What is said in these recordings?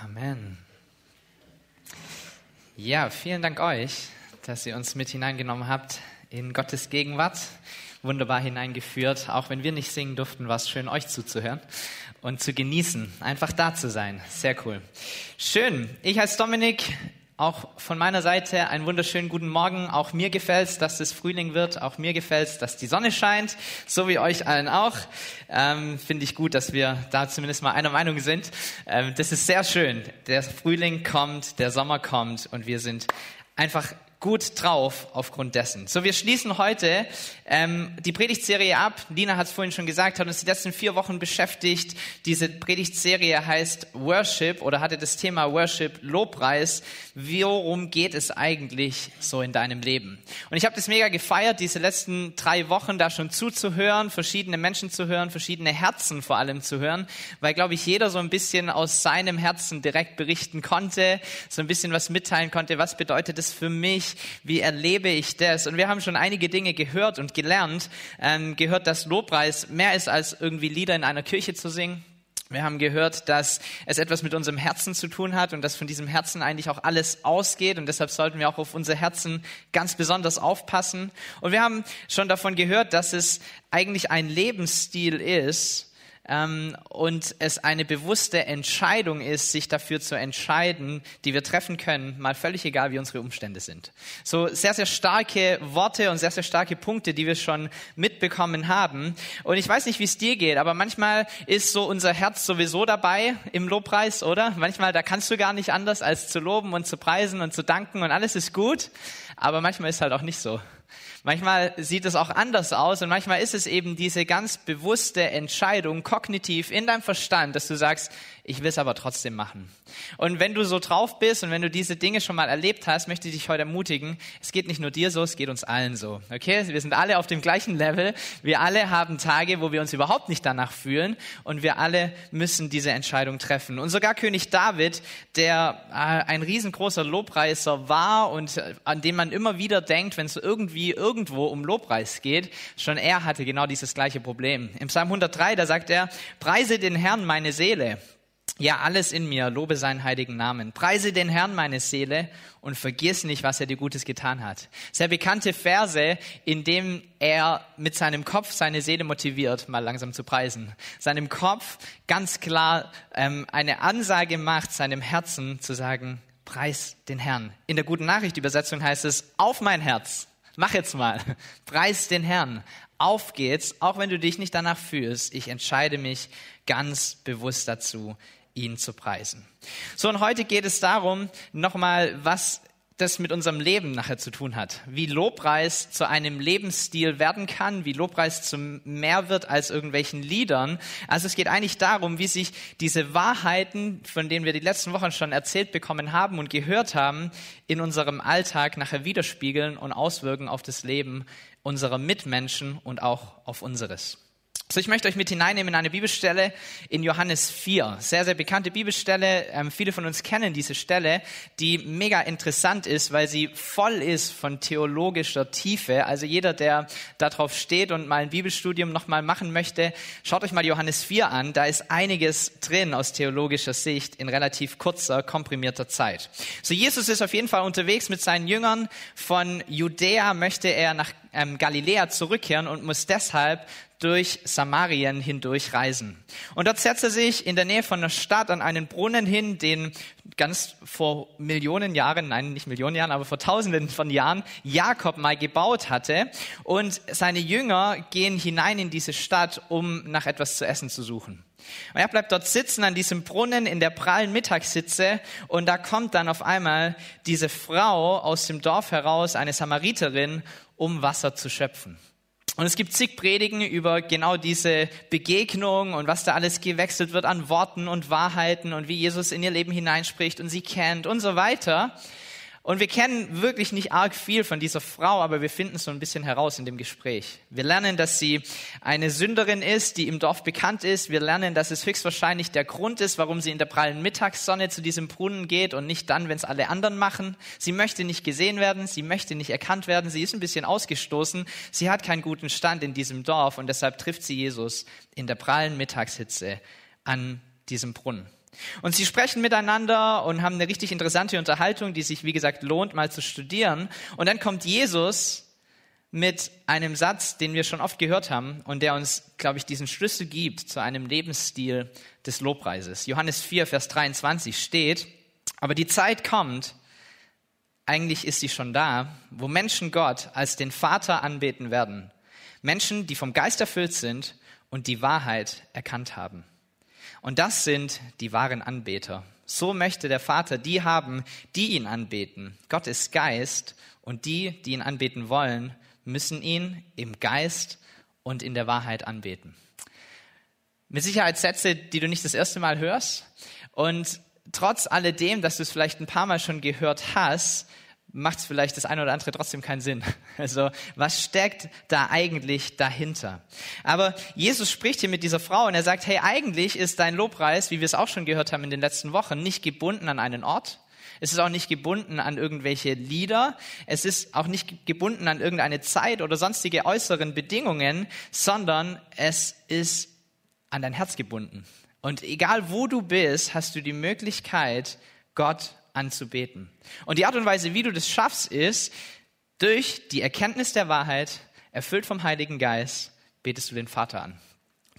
Amen. Ja, vielen Dank euch, dass ihr uns mit hineingenommen habt in Gottes Gegenwart. Wunderbar hineingeführt. Auch wenn wir nicht singen durften, war es schön, euch zuzuhören und zu genießen, einfach da zu sein. Sehr cool. Schön. Ich heiße Dominik. Auch von meiner Seite einen wunderschönen guten Morgen. Auch mir gefällt es, dass es Frühling wird. Auch mir gefällt es, dass die Sonne scheint, so wie euch allen auch. Ähm, Finde ich gut, dass wir da zumindest mal einer Meinung sind. Ähm, das ist sehr schön. Der Frühling kommt, der Sommer kommt und wir sind einfach gut drauf aufgrund dessen. So, wir schließen heute ähm, die Predigtserie ab. Lina hat es vorhin schon gesagt, hat uns die letzten vier Wochen beschäftigt. Diese Predigtserie heißt Worship oder hatte das Thema Worship, Lobpreis. Worum geht es eigentlich so in deinem Leben? Und ich habe das mega gefeiert, diese letzten drei Wochen da schon zuzuhören, verschiedene Menschen zu hören, verschiedene Herzen vor allem zu hören, weil, glaube ich, jeder so ein bisschen aus seinem Herzen direkt berichten konnte, so ein bisschen was mitteilen konnte, was bedeutet es für mich, wie erlebe ich das? Und wir haben schon einige Dinge gehört und gelernt, ähm, gehört, dass Lobpreis mehr ist als irgendwie Lieder in einer Kirche zu singen. Wir haben gehört, dass es etwas mit unserem Herzen zu tun hat und dass von diesem Herzen eigentlich auch alles ausgeht und deshalb sollten wir auch auf unser Herzen ganz besonders aufpassen. Und wir haben schon davon gehört, dass es eigentlich ein Lebensstil ist, ähm, und es eine bewusste Entscheidung ist, sich dafür zu entscheiden, die wir treffen können, mal völlig egal, wie unsere Umstände sind. So sehr, sehr starke Worte und sehr, sehr starke Punkte, die wir schon mitbekommen haben. Und ich weiß nicht, wie es dir geht, aber manchmal ist so unser Herz sowieso dabei im Lobpreis, oder? Manchmal, da kannst du gar nicht anders, als zu loben und zu preisen und zu danken und alles ist gut. Aber manchmal ist halt auch nicht so. Manchmal sieht es auch anders aus und manchmal ist es eben diese ganz bewusste Entscheidung kognitiv in deinem Verstand, dass du sagst, ich will es aber trotzdem machen. Und wenn du so drauf bist und wenn du diese Dinge schon mal erlebt hast, möchte ich dich heute ermutigen, es geht nicht nur dir so, es geht uns allen so. Okay? Wir sind alle auf dem gleichen Level. Wir alle haben Tage, wo wir uns überhaupt nicht danach fühlen und wir alle müssen diese Entscheidung treffen. Und sogar König David, der äh, ein riesengroßer Lobpreiser war und äh, an dem man immer wieder denkt, wenn es irgendwie irgendwo um Lobpreis geht, schon er hatte genau dieses gleiche Problem. Im Psalm 103, da sagt er, preise den Herrn meine Seele ja, alles in mir, lobe seinen heiligen Namen. Preise den Herrn, meine Seele, und vergiss nicht, was er dir Gutes getan hat. Sehr bekannte Verse, in dem er mit seinem Kopf seine Seele motiviert, mal langsam zu preisen. Seinem Kopf ganz klar ähm, eine Ansage macht, seinem Herzen zu sagen, preis den Herrn. In der guten Nachricht Übersetzung heißt es, auf mein Herz. Mach jetzt mal. Preis den Herrn. Auf geht's, auch wenn du dich nicht danach fühlst. Ich entscheide mich ganz bewusst dazu, ihn zu preisen. So, und heute geht es darum, nochmal, was das mit unserem Leben nachher zu tun hat. Wie Lobpreis zu einem Lebensstil werden kann, wie Lobpreis zum mehr wird als irgendwelchen Liedern. Also es geht eigentlich darum, wie sich diese Wahrheiten, von denen wir die letzten Wochen schon erzählt bekommen haben und gehört haben, in unserem Alltag nachher widerspiegeln und auswirken auf das Leben unserer Mitmenschen und auch auf unseres. So, ich möchte euch mit hineinnehmen in eine Bibelstelle in Johannes 4. Sehr, sehr bekannte Bibelstelle. Ähm, viele von uns kennen diese Stelle, die mega interessant ist, weil sie voll ist von theologischer Tiefe. Also jeder, der darauf steht und mal ein Bibelstudium nochmal machen möchte, schaut euch mal Johannes 4 an. Da ist einiges drin aus theologischer Sicht in relativ kurzer, komprimierter Zeit. So, Jesus ist auf jeden Fall unterwegs mit seinen Jüngern. Von Judäa möchte er nach ähm, Galiläa zurückkehren und muss deshalb durch Samarien hindurch reisen. Und dort setzt er sich in der Nähe von einer Stadt an einen Brunnen hin, den ganz vor Millionen Jahren, nein, nicht Millionen Jahren, aber vor Tausenden von Jahren Jakob mal gebaut hatte. Und seine Jünger gehen hinein in diese Stadt, um nach etwas zu essen zu suchen. Und er bleibt dort sitzen an diesem Brunnen in der prallen Mittagssitze und da kommt dann auf einmal diese Frau aus dem Dorf heraus, eine Samariterin, um Wasser zu schöpfen. Und es gibt zig Predigen über genau diese Begegnung und was da alles gewechselt wird an Worten und Wahrheiten und wie Jesus in ihr Leben hineinspricht und sie kennt und so weiter. Und wir kennen wirklich nicht arg viel von dieser Frau, aber wir finden so ein bisschen heraus in dem Gespräch. Wir lernen, dass sie eine Sünderin ist, die im Dorf bekannt ist. Wir lernen, dass es höchstwahrscheinlich der Grund ist, warum sie in der prallen Mittagssonne zu diesem Brunnen geht und nicht dann, wenn es alle anderen machen. Sie möchte nicht gesehen werden, sie möchte nicht erkannt werden, sie ist ein bisschen ausgestoßen, sie hat keinen guten Stand in diesem Dorf und deshalb trifft sie Jesus in der prallen Mittagshitze an diesem Brunnen. Und sie sprechen miteinander und haben eine richtig interessante Unterhaltung, die sich, wie gesagt, lohnt, mal zu studieren. Und dann kommt Jesus mit einem Satz, den wir schon oft gehört haben und der uns, glaube ich, diesen Schlüssel gibt zu einem Lebensstil des Lobpreises. Johannes 4, Vers 23 steht, aber die Zeit kommt, eigentlich ist sie schon da, wo Menschen Gott als den Vater anbeten werden. Menschen, die vom Geist erfüllt sind und die Wahrheit erkannt haben. Und das sind die wahren Anbeter. So möchte der Vater die haben, die ihn anbeten. Gott ist Geist und die, die ihn anbeten wollen, müssen ihn im Geist und in der Wahrheit anbeten. Mit Sicherheit Sätze, die du nicht das erste Mal hörst. Und trotz alledem, dass du es vielleicht ein paar Mal schon gehört hast, macht es vielleicht das eine oder andere trotzdem keinen Sinn. Also was steckt da eigentlich dahinter? Aber Jesus spricht hier mit dieser Frau und er sagt, hey, eigentlich ist dein Lobpreis, wie wir es auch schon gehört haben in den letzten Wochen, nicht gebunden an einen Ort. Es ist auch nicht gebunden an irgendwelche Lieder. Es ist auch nicht gebunden an irgendeine Zeit oder sonstige äußeren Bedingungen, sondern es ist an dein Herz gebunden. Und egal wo du bist, hast du die Möglichkeit, Gott anzubeten. Und die Art und Weise, wie du das schaffst, ist durch die Erkenntnis der Wahrheit, erfüllt vom Heiligen Geist, betest du den Vater an.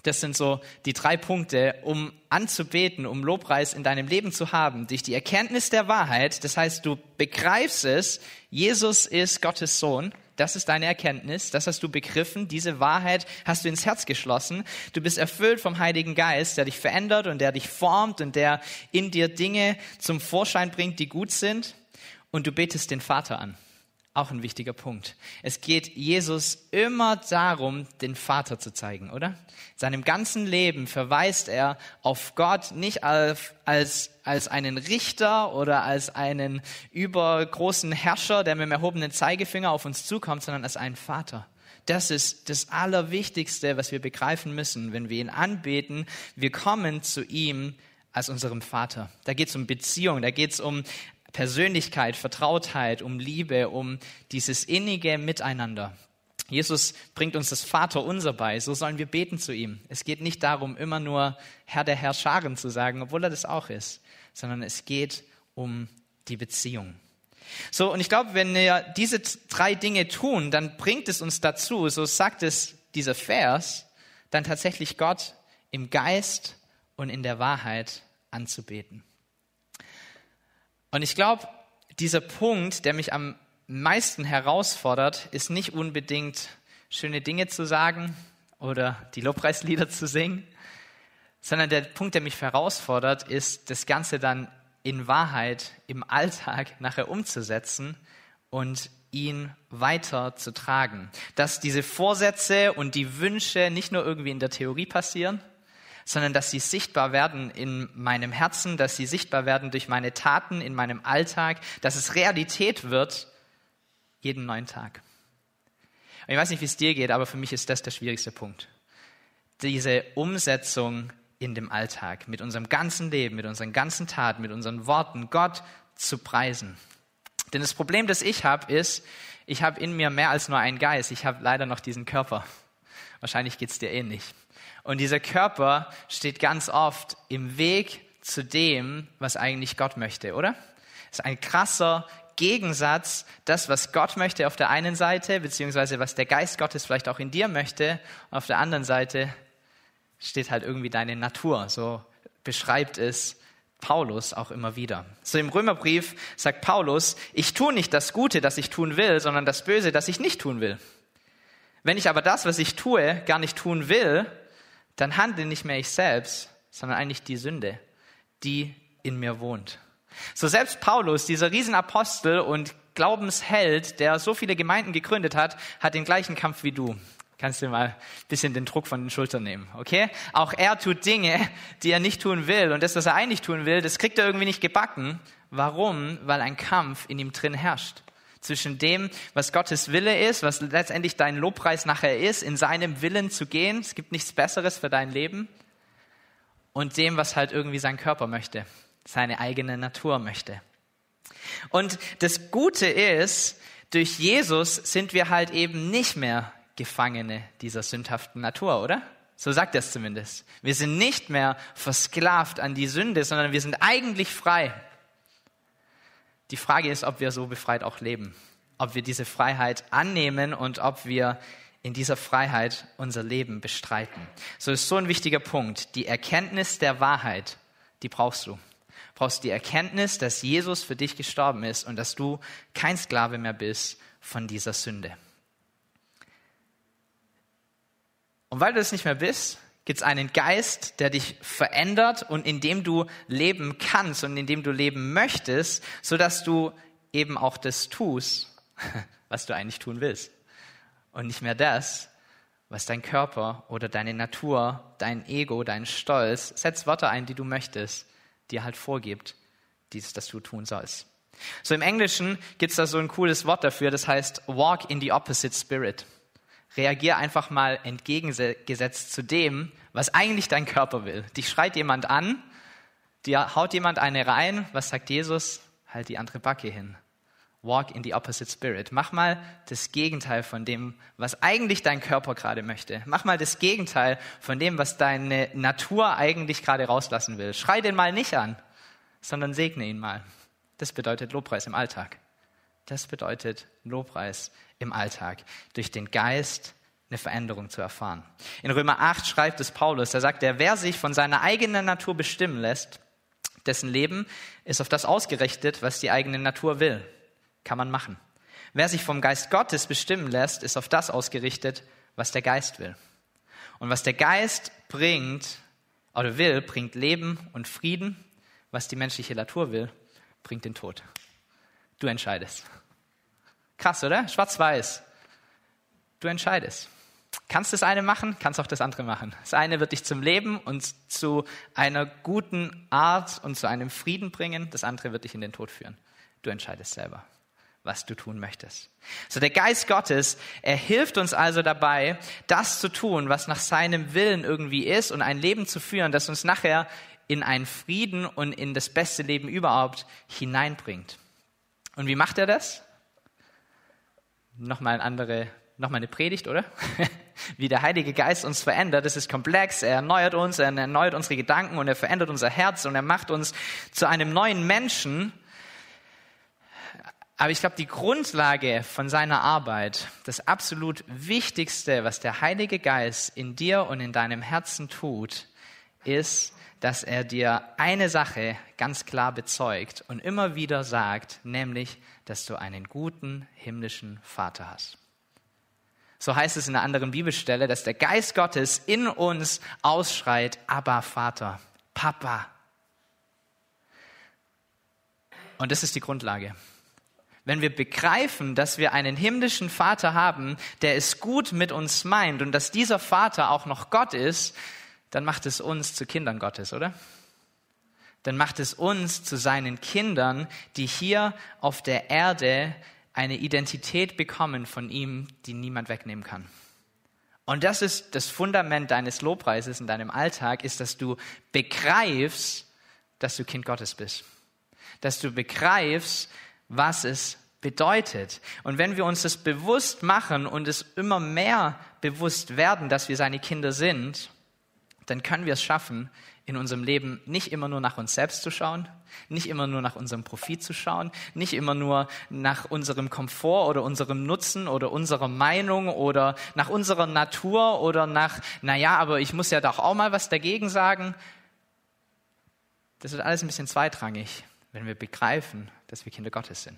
Das sind so die drei Punkte, um anzubeten, um Lobpreis in deinem Leben zu haben. Durch die Erkenntnis der Wahrheit, das heißt, du begreifst es, Jesus ist Gottes Sohn. Das ist deine Erkenntnis, das hast du begriffen, diese Wahrheit hast du ins Herz geschlossen. Du bist erfüllt vom Heiligen Geist, der dich verändert und der dich formt und der in dir Dinge zum Vorschein bringt, die gut sind. Und du betest den Vater an. Auch ein wichtiger Punkt. Es geht Jesus immer darum, den Vater zu zeigen, oder? In seinem ganzen Leben verweist er auf Gott nicht als, als, als einen Richter oder als einen übergroßen Herrscher, der mit dem erhobenen Zeigefinger auf uns zukommt, sondern als einen Vater. Das ist das Allerwichtigste, was wir begreifen müssen, wenn wir ihn anbeten. Wir kommen zu ihm als unserem Vater. Da geht es um Beziehung, da geht es um Persönlichkeit, Vertrautheit, um Liebe, um dieses innige Miteinander. Jesus bringt uns das Vaterunser bei, so sollen wir beten zu ihm. Es geht nicht darum, immer nur Herr der Herrscharen zu sagen, obwohl er das auch ist, sondern es geht um die Beziehung. So, und ich glaube, wenn wir diese drei Dinge tun, dann bringt es uns dazu, so sagt es dieser Vers, dann tatsächlich Gott im Geist und in der Wahrheit anzubeten. Und ich glaube, dieser Punkt, der mich am meisten herausfordert, ist nicht unbedingt schöne Dinge zu sagen oder die Lobpreislieder zu singen, sondern der Punkt, der mich herausfordert, ist, das Ganze dann in Wahrheit im Alltag nachher umzusetzen und ihn weiter zu tragen. Dass diese Vorsätze und die Wünsche nicht nur irgendwie in der Theorie passieren, sondern dass sie sichtbar werden in meinem Herzen, dass sie sichtbar werden durch meine Taten in meinem Alltag, dass es Realität wird jeden neuen Tag. Und ich weiß nicht, wie es dir geht, aber für mich ist das der schwierigste Punkt. Diese Umsetzung in dem Alltag, mit unserem ganzen Leben, mit unseren ganzen Taten, mit unseren Worten, Gott zu preisen. Denn das Problem, das ich habe, ist, ich habe in mir mehr als nur einen Geist. Ich habe leider noch diesen Körper. Wahrscheinlich geht es dir ähnlich. Und dieser Körper steht ganz oft im Weg zu dem, was eigentlich Gott möchte, oder? Das ist ein krasser Gegensatz, das, was Gott möchte auf der einen Seite, beziehungsweise was der Geist Gottes vielleicht auch in dir möchte, auf der anderen Seite steht halt irgendwie deine Natur. So beschreibt es Paulus auch immer wieder. So im Römerbrief sagt Paulus, ich tue nicht das Gute, das ich tun will, sondern das Böse, das ich nicht tun will. Wenn ich aber das, was ich tue, gar nicht tun will, dann handle nicht mehr ich selbst, sondern eigentlich die Sünde, die in mir wohnt. So selbst Paulus, dieser Riesenapostel und Glaubensheld, der so viele Gemeinden gegründet hat, hat den gleichen Kampf wie du. Kannst du mal ein bisschen den Druck von den Schultern nehmen, okay? Auch er tut Dinge, die er nicht tun will. Und das, was er eigentlich tun will, das kriegt er irgendwie nicht gebacken. Warum? Weil ein Kampf in ihm drin herrscht zwischen dem, was Gottes Wille ist, was letztendlich dein Lobpreis nachher ist, in seinem Willen zu gehen. Es gibt nichts Besseres für dein Leben. Und dem, was halt irgendwie sein Körper möchte, seine eigene Natur möchte. Und das Gute ist, durch Jesus sind wir halt eben nicht mehr Gefangene dieser sündhaften Natur, oder? So sagt er es zumindest. Wir sind nicht mehr versklavt an die Sünde, sondern wir sind eigentlich frei. Die Frage ist, ob wir so befreit auch leben, ob wir diese Freiheit annehmen und ob wir in dieser Freiheit unser Leben bestreiten. So ist so ein wichtiger Punkt. Die Erkenntnis der Wahrheit, die brauchst du. Brauchst die Erkenntnis, dass Jesus für dich gestorben ist und dass du kein Sklave mehr bist von dieser Sünde. Und weil du es nicht mehr bist, gibt es einen Geist, der dich verändert und in dem du leben kannst und in dem du leben möchtest, sodass du eben auch das tust, was du eigentlich tun willst. Und nicht mehr das, was dein Körper oder deine Natur, dein Ego, dein Stolz, setz Wörter ein, die du möchtest, dir halt vorgibt, dies, das du tun sollst. So im Englischen gibt es da so ein cooles Wort dafür, das heißt walk in the opposite spirit. Reagier einfach mal entgegengesetzt zu dem, was eigentlich dein Körper will. Dich schreit jemand an, dir haut jemand eine rein, was sagt Jesus? Halt die andere Backe hin. Walk in the opposite spirit. Mach mal das Gegenteil von dem, was eigentlich dein Körper gerade möchte. Mach mal das Gegenteil von dem, was deine Natur eigentlich gerade rauslassen will. Schrei den mal nicht an, sondern segne ihn mal. Das bedeutet Lobpreis im Alltag. Das bedeutet Lobpreis im Alltag, durch den Geist eine Veränderung zu erfahren. In Römer 8 schreibt es Paulus, da sagt er, wer sich von seiner eigenen Natur bestimmen lässt, dessen Leben ist auf das ausgerichtet, was die eigene Natur will. Kann man machen. Wer sich vom Geist Gottes bestimmen lässt, ist auf das ausgerichtet, was der Geist will. Und was der Geist bringt oder will, bringt Leben und Frieden. Was die menschliche Natur will, bringt den Tod. Du entscheidest. Krass, oder? Schwarz-Weiß. Du entscheidest. Kannst das eine machen, kannst auch das andere machen. Das eine wird dich zum Leben und zu einer guten Art und zu einem Frieden bringen. Das andere wird dich in den Tod führen. Du entscheidest selber, was du tun möchtest. So der Geist Gottes, er hilft uns also dabei, das zu tun, was nach seinem Willen irgendwie ist und ein Leben zu führen, das uns nachher in einen Frieden und in das beste Leben überhaupt hineinbringt. Und wie macht er das? Nochmal eine andere, nochmal eine Predigt, oder? wie der Heilige Geist uns verändert. Das ist komplex. Er erneuert uns, er erneuert unsere Gedanken und er verändert unser Herz und er macht uns zu einem neuen Menschen. Aber ich glaube, die Grundlage von seiner Arbeit, das absolut Wichtigste, was der Heilige Geist in dir und in deinem Herzen tut, ist, dass er dir eine Sache ganz klar bezeugt und immer wieder sagt, nämlich, dass du einen guten himmlischen Vater hast. So heißt es in einer anderen Bibelstelle, dass der Geist Gottes in uns ausschreit, Abba Vater, Papa. Und das ist die Grundlage. Wenn wir begreifen, dass wir einen himmlischen Vater haben, der es gut mit uns meint und dass dieser Vater auch noch Gott ist, dann macht es uns zu Kindern Gottes, oder? Dann macht es uns zu seinen Kindern, die hier auf der Erde eine Identität bekommen von ihm, die niemand wegnehmen kann. Und das ist das Fundament deines Lobpreises in deinem Alltag, ist, dass du begreifst, dass du Kind Gottes bist. Dass du begreifst, was es bedeutet. Und wenn wir uns das bewusst machen und es immer mehr bewusst werden, dass wir seine Kinder sind, dann können wir es schaffen, in unserem Leben nicht immer nur nach uns selbst zu schauen, nicht immer nur nach unserem Profit zu schauen, nicht immer nur nach unserem Komfort oder unserem Nutzen oder unserer Meinung oder nach unserer Natur oder nach, naja, aber ich muss ja doch auch mal was dagegen sagen. Das wird alles ein bisschen zweitrangig, wenn wir begreifen, dass wir Kinder Gottes sind.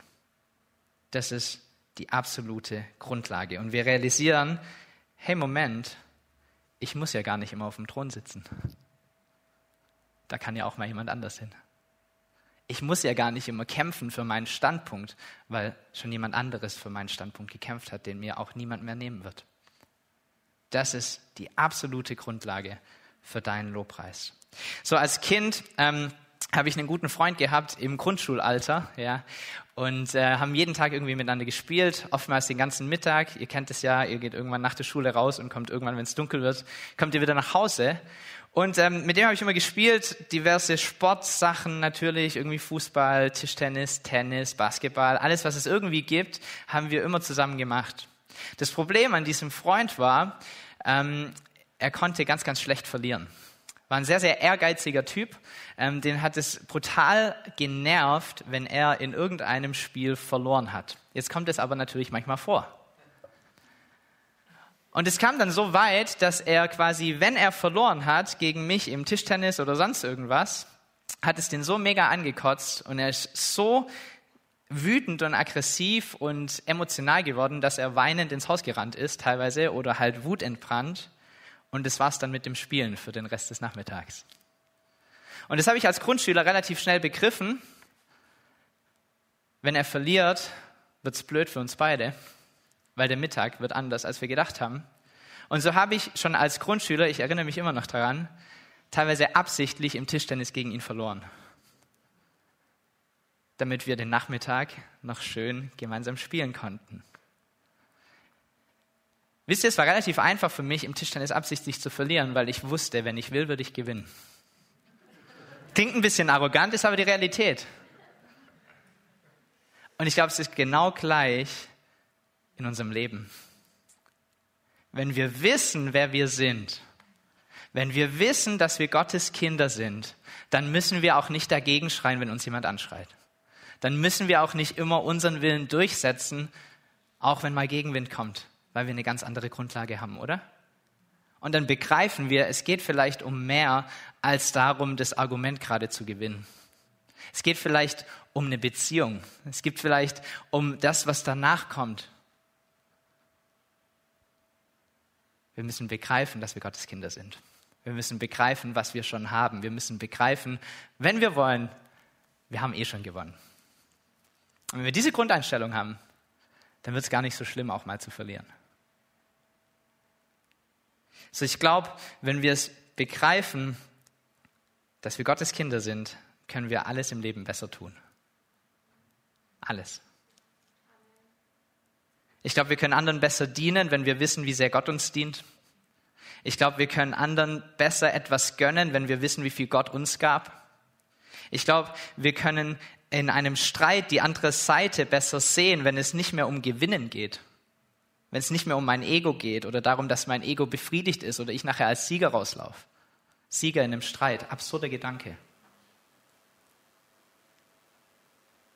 Das ist die absolute Grundlage. Und wir realisieren, hey Moment, ich muss ja gar nicht immer auf dem Thron sitzen. Da kann ja auch mal jemand anders hin. Ich muss ja gar nicht immer kämpfen für meinen Standpunkt, weil schon jemand anderes für meinen Standpunkt gekämpft hat, den mir auch niemand mehr nehmen wird. Das ist die absolute Grundlage für deinen Lobpreis. So als Kind ähm, habe ich einen guten Freund gehabt im Grundschulalter, ja, und äh, haben jeden Tag irgendwie miteinander gespielt, oftmals den ganzen Mittag. Ihr kennt es ja, ihr geht irgendwann nach der Schule raus und kommt irgendwann, wenn es dunkel wird, kommt ihr wieder nach Hause. Und ähm, mit dem habe ich immer gespielt, diverse Sportsachen natürlich, irgendwie Fußball, Tischtennis, Tennis, Basketball, alles, was es irgendwie gibt, haben wir immer zusammen gemacht. Das Problem an diesem Freund war, ähm, er konnte ganz, ganz schlecht verlieren. War ein sehr, sehr ehrgeiziger Typ. Ähm, den hat es brutal genervt, wenn er in irgendeinem Spiel verloren hat. Jetzt kommt es aber natürlich manchmal vor. Und es kam dann so weit, dass er quasi, wenn er verloren hat gegen mich im Tischtennis oder sonst irgendwas, hat es den so mega angekotzt und er ist so wütend und aggressiv und emotional geworden, dass er weinend ins Haus gerannt ist, teilweise, oder halt wutentbrannt. Und das war's dann mit dem Spielen für den Rest des Nachmittags. Und das habe ich als Grundschüler relativ schnell begriffen. Wenn er verliert, wird's blöd für uns beide, weil der Mittag wird anders, als wir gedacht haben. Und so habe ich schon als Grundschüler, ich erinnere mich immer noch daran, teilweise absichtlich im Tischtennis gegen ihn verloren damit wir den Nachmittag noch schön gemeinsam spielen konnten. Wisst ihr, es war relativ einfach für mich, im Tischtennis absichtlich zu verlieren, weil ich wusste, wenn ich will, würde ich gewinnen. Klingt ein bisschen arrogant, ist aber die Realität. Und ich glaube, es ist genau gleich in unserem Leben. Wenn wir wissen, wer wir sind, wenn wir wissen, dass wir Gottes Kinder sind, dann müssen wir auch nicht dagegen schreien, wenn uns jemand anschreit dann müssen wir auch nicht immer unseren Willen durchsetzen, auch wenn mal Gegenwind kommt, weil wir eine ganz andere Grundlage haben, oder? Und dann begreifen wir, es geht vielleicht um mehr als darum, das Argument gerade zu gewinnen. Es geht vielleicht um eine Beziehung. Es geht vielleicht um das, was danach kommt. Wir müssen begreifen, dass wir Gottes Kinder sind. Wir müssen begreifen, was wir schon haben. Wir müssen begreifen, wenn wir wollen, wir haben eh schon gewonnen. Und wenn wir diese Grundeinstellung haben, dann wird es gar nicht so schlimm, auch mal zu verlieren. So, ich glaube, wenn wir es begreifen, dass wir Gottes Kinder sind, können wir alles im Leben besser tun. Alles. Ich glaube, wir können anderen besser dienen, wenn wir wissen, wie sehr Gott uns dient. Ich glaube, wir können anderen besser etwas gönnen, wenn wir wissen, wie viel Gott uns gab. Ich glaube, wir können in einem Streit die andere Seite besser sehen, wenn es nicht mehr um Gewinnen geht. Wenn es nicht mehr um mein Ego geht oder darum, dass mein Ego befriedigt ist oder ich nachher als Sieger rauslaufe. Sieger in einem Streit. Absurder Gedanke.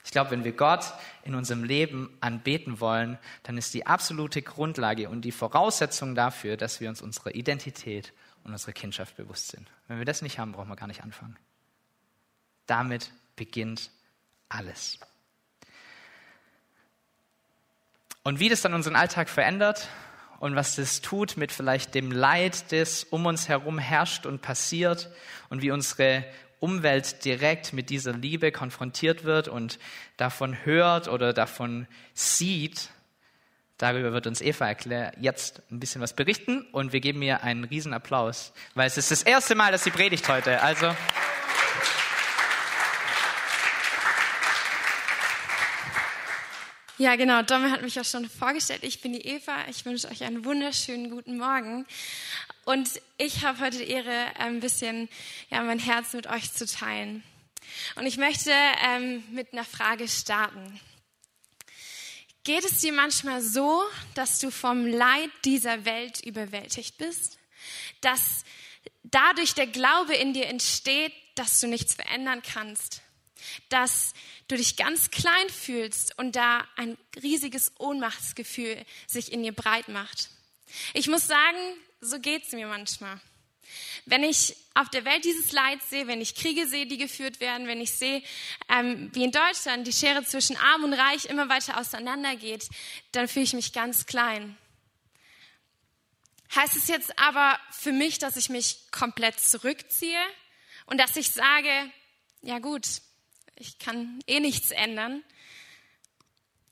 Ich glaube, wenn wir Gott in unserem Leben anbeten wollen, dann ist die absolute Grundlage und die Voraussetzung dafür, dass wir uns unserer Identität und unserer Kindschaft bewusst sind. Wenn wir das nicht haben, brauchen wir gar nicht anfangen. Damit beginnt alles. Und wie das dann unseren Alltag verändert und was das tut mit vielleicht dem Leid, das um uns herum herrscht und passiert und wie unsere Umwelt direkt mit dieser Liebe konfrontiert wird und davon hört oder davon sieht, darüber wird uns Eva erklär, jetzt ein bisschen was berichten und wir geben ihr einen riesen Applaus, weil es ist das erste Mal, dass sie predigt heute. Also Ja, genau. Domme hat mich ja schon vorgestellt. Ich bin die Eva. Ich wünsche euch einen wunderschönen guten Morgen. Und ich habe heute die Ehre, ein bisschen ja, mein Herz mit euch zu teilen. Und ich möchte ähm, mit einer Frage starten. Geht es dir manchmal so, dass du vom Leid dieser Welt überwältigt bist? Dass dadurch der Glaube in dir entsteht, dass du nichts verändern kannst? Dass du dich ganz klein fühlst und da ein riesiges Ohnmachtsgefühl sich in dir breit macht. Ich muss sagen, so geht's mir manchmal. Wenn ich auf der Welt dieses Leid sehe, wenn ich Kriege sehe, die geführt werden, wenn ich sehe, ähm, wie in Deutschland die Schere zwischen Arm und Reich immer weiter auseinandergeht, dann fühle ich mich ganz klein. Heißt es jetzt aber für mich, dass ich mich komplett zurückziehe und dass ich sage, ja gut, ich kann eh nichts ändern.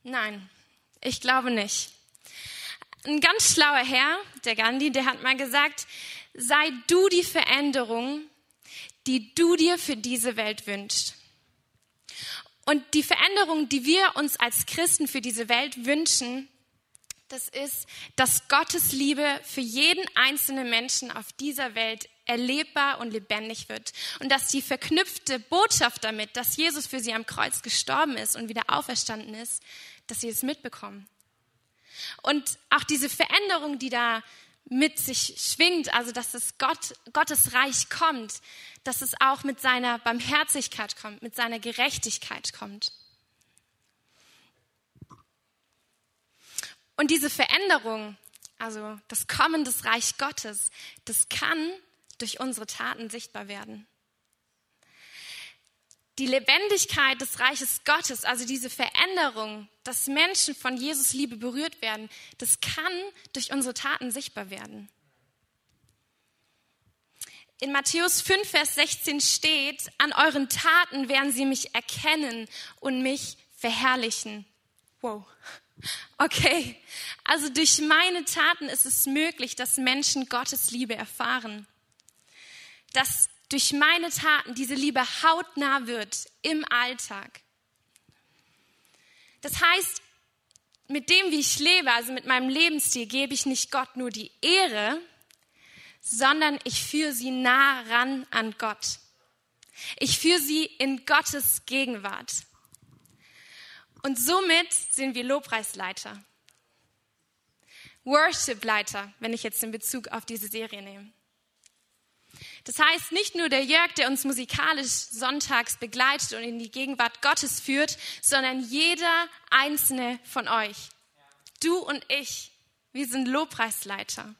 Nein, ich glaube nicht. Ein ganz schlauer Herr, der Gandhi, der hat mal gesagt, sei du die Veränderung, die du dir für diese Welt wünschst. Und die Veränderung, die wir uns als Christen für diese Welt wünschen, das ist, dass Gottes Liebe für jeden einzelnen Menschen auf dieser Welt erlebbar und lebendig wird. Und dass die verknüpfte Botschaft damit, dass Jesus für sie am Kreuz gestorben ist und wieder auferstanden ist, dass sie es mitbekommen. Und auch diese Veränderung, die da mit sich schwingt, also dass es Gott, Gottes Reich kommt, dass es auch mit seiner Barmherzigkeit kommt, mit seiner Gerechtigkeit kommt. Und diese Veränderung, also das Kommen des Reich Gottes, das kann durch unsere Taten sichtbar werden. Die Lebendigkeit des Reiches Gottes, also diese Veränderung, dass Menschen von Jesus Liebe berührt werden, das kann durch unsere Taten sichtbar werden. In Matthäus 5, Vers 16 steht, an euren Taten werden sie mich erkennen und mich verherrlichen. Wow. Okay, also durch meine Taten ist es möglich, dass Menschen Gottes Liebe erfahren. Dass durch meine Taten diese Liebe hautnah wird im Alltag. Das heißt, mit dem, wie ich lebe, also mit meinem Lebensstil, gebe ich nicht Gott nur die Ehre, sondern ich führe sie nah ran an Gott. Ich führe sie in Gottes Gegenwart. Und somit sind wir Lobpreisleiter. Worshipleiter, wenn ich jetzt den Bezug auf diese Serie nehme. Das heißt, nicht nur der Jörg, der uns musikalisch sonntags begleitet und in die Gegenwart Gottes führt, sondern jeder einzelne von euch. Du und ich, wir sind Lobpreisleiter.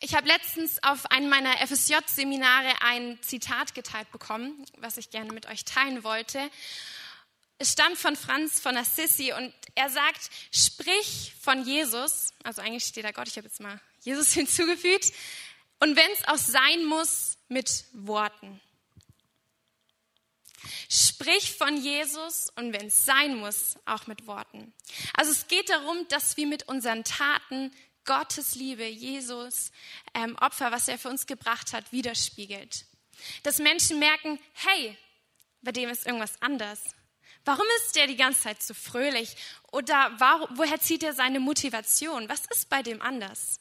Ich habe letztens auf einem meiner FSJ-Seminare ein Zitat geteilt bekommen, was ich gerne mit euch teilen wollte. Es stammt von Franz von Assisi und er sagt, sprich von Jesus, also eigentlich steht da Gott, ich habe jetzt mal Jesus hinzugefügt. Und wenn es auch sein muss, mit Worten. Sprich von Jesus und wenn es sein muss, auch mit Worten. Also es geht darum, dass wir mit unseren Taten Gottes Liebe, Jesus, ähm, Opfer, was er für uns gebracht hat, widerspiegelt. Dass Menschen merken, hey, bei dem ist irgendwas anders. Warum ist der die ganze Zeit so fröhlich? Oder warum, woher zieht er seine Motivation? Was ist bei dem anders?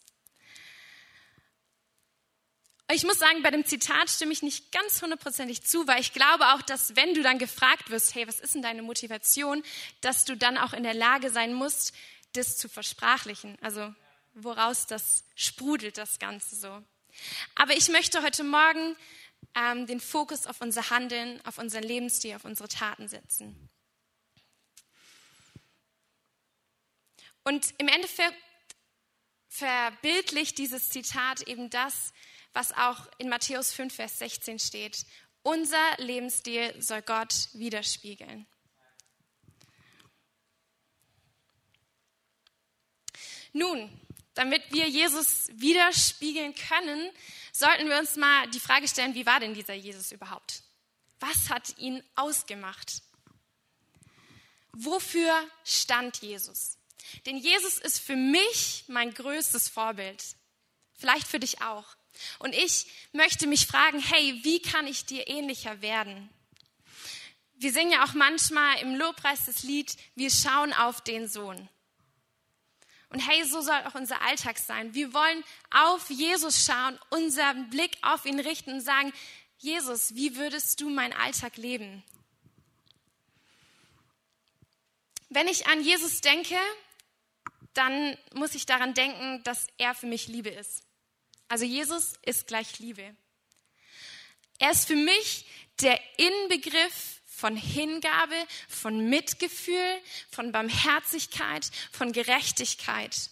Ich muss sagen, bei dem Zitat stimme ich nicht ganz hundertprozentig zu, weil ich glaube auch, dass wenn du dann gefragt wirst, hey, was ist denn deine Motivation, dass du dann auch in der Lage sein musst, das zu versprachlichen. Also woraus das sprudelt, das Ganze so. Aber ich möchte heute Morgen ähm, den Fokus auf unser Handeln, auf unseren Lebensstil, auf unsere Taten setzen. Und im Endeffekt verbildlicht dieses Zitat eben das, was auch in Matthäus 5, Vers 16 steht. Unser Lebensstil soll Gott widerspiegeln. Nun, damit wir Jesus widerspiegeln können, sollten wir uns mal die Frage stellen, wie war denn dieser Jesus überhaupt? Was hat ihn ausgemacht? Wofür stand Jesus? Denn Jesus ist für mich mein größtes Vorbild. Vielleicht für dich auch. Und ich möchte mich fragen, hey, wie kann ich dir ähnlicher werden? Wir singen ja auch manchmal im Lobpreis das Lied, wir schauen auf den Sohn. Und hey, so soll auch unser Alltag sein. Wir wollen auf Jesus schauen, unseren Blick auf ihn richten und sagen, Jesus, wie würdest du meinen Alltag leben? Wenn ich an Jesus denke, dann muss ich daran denken, dass er für mich Liebe ist. Also Jesus ist gleich Liebe. Er ist für mich der Inbegriff von Hingabe, von Mitgefühl, von Barmherzigkeit, von Gerechtigkeit.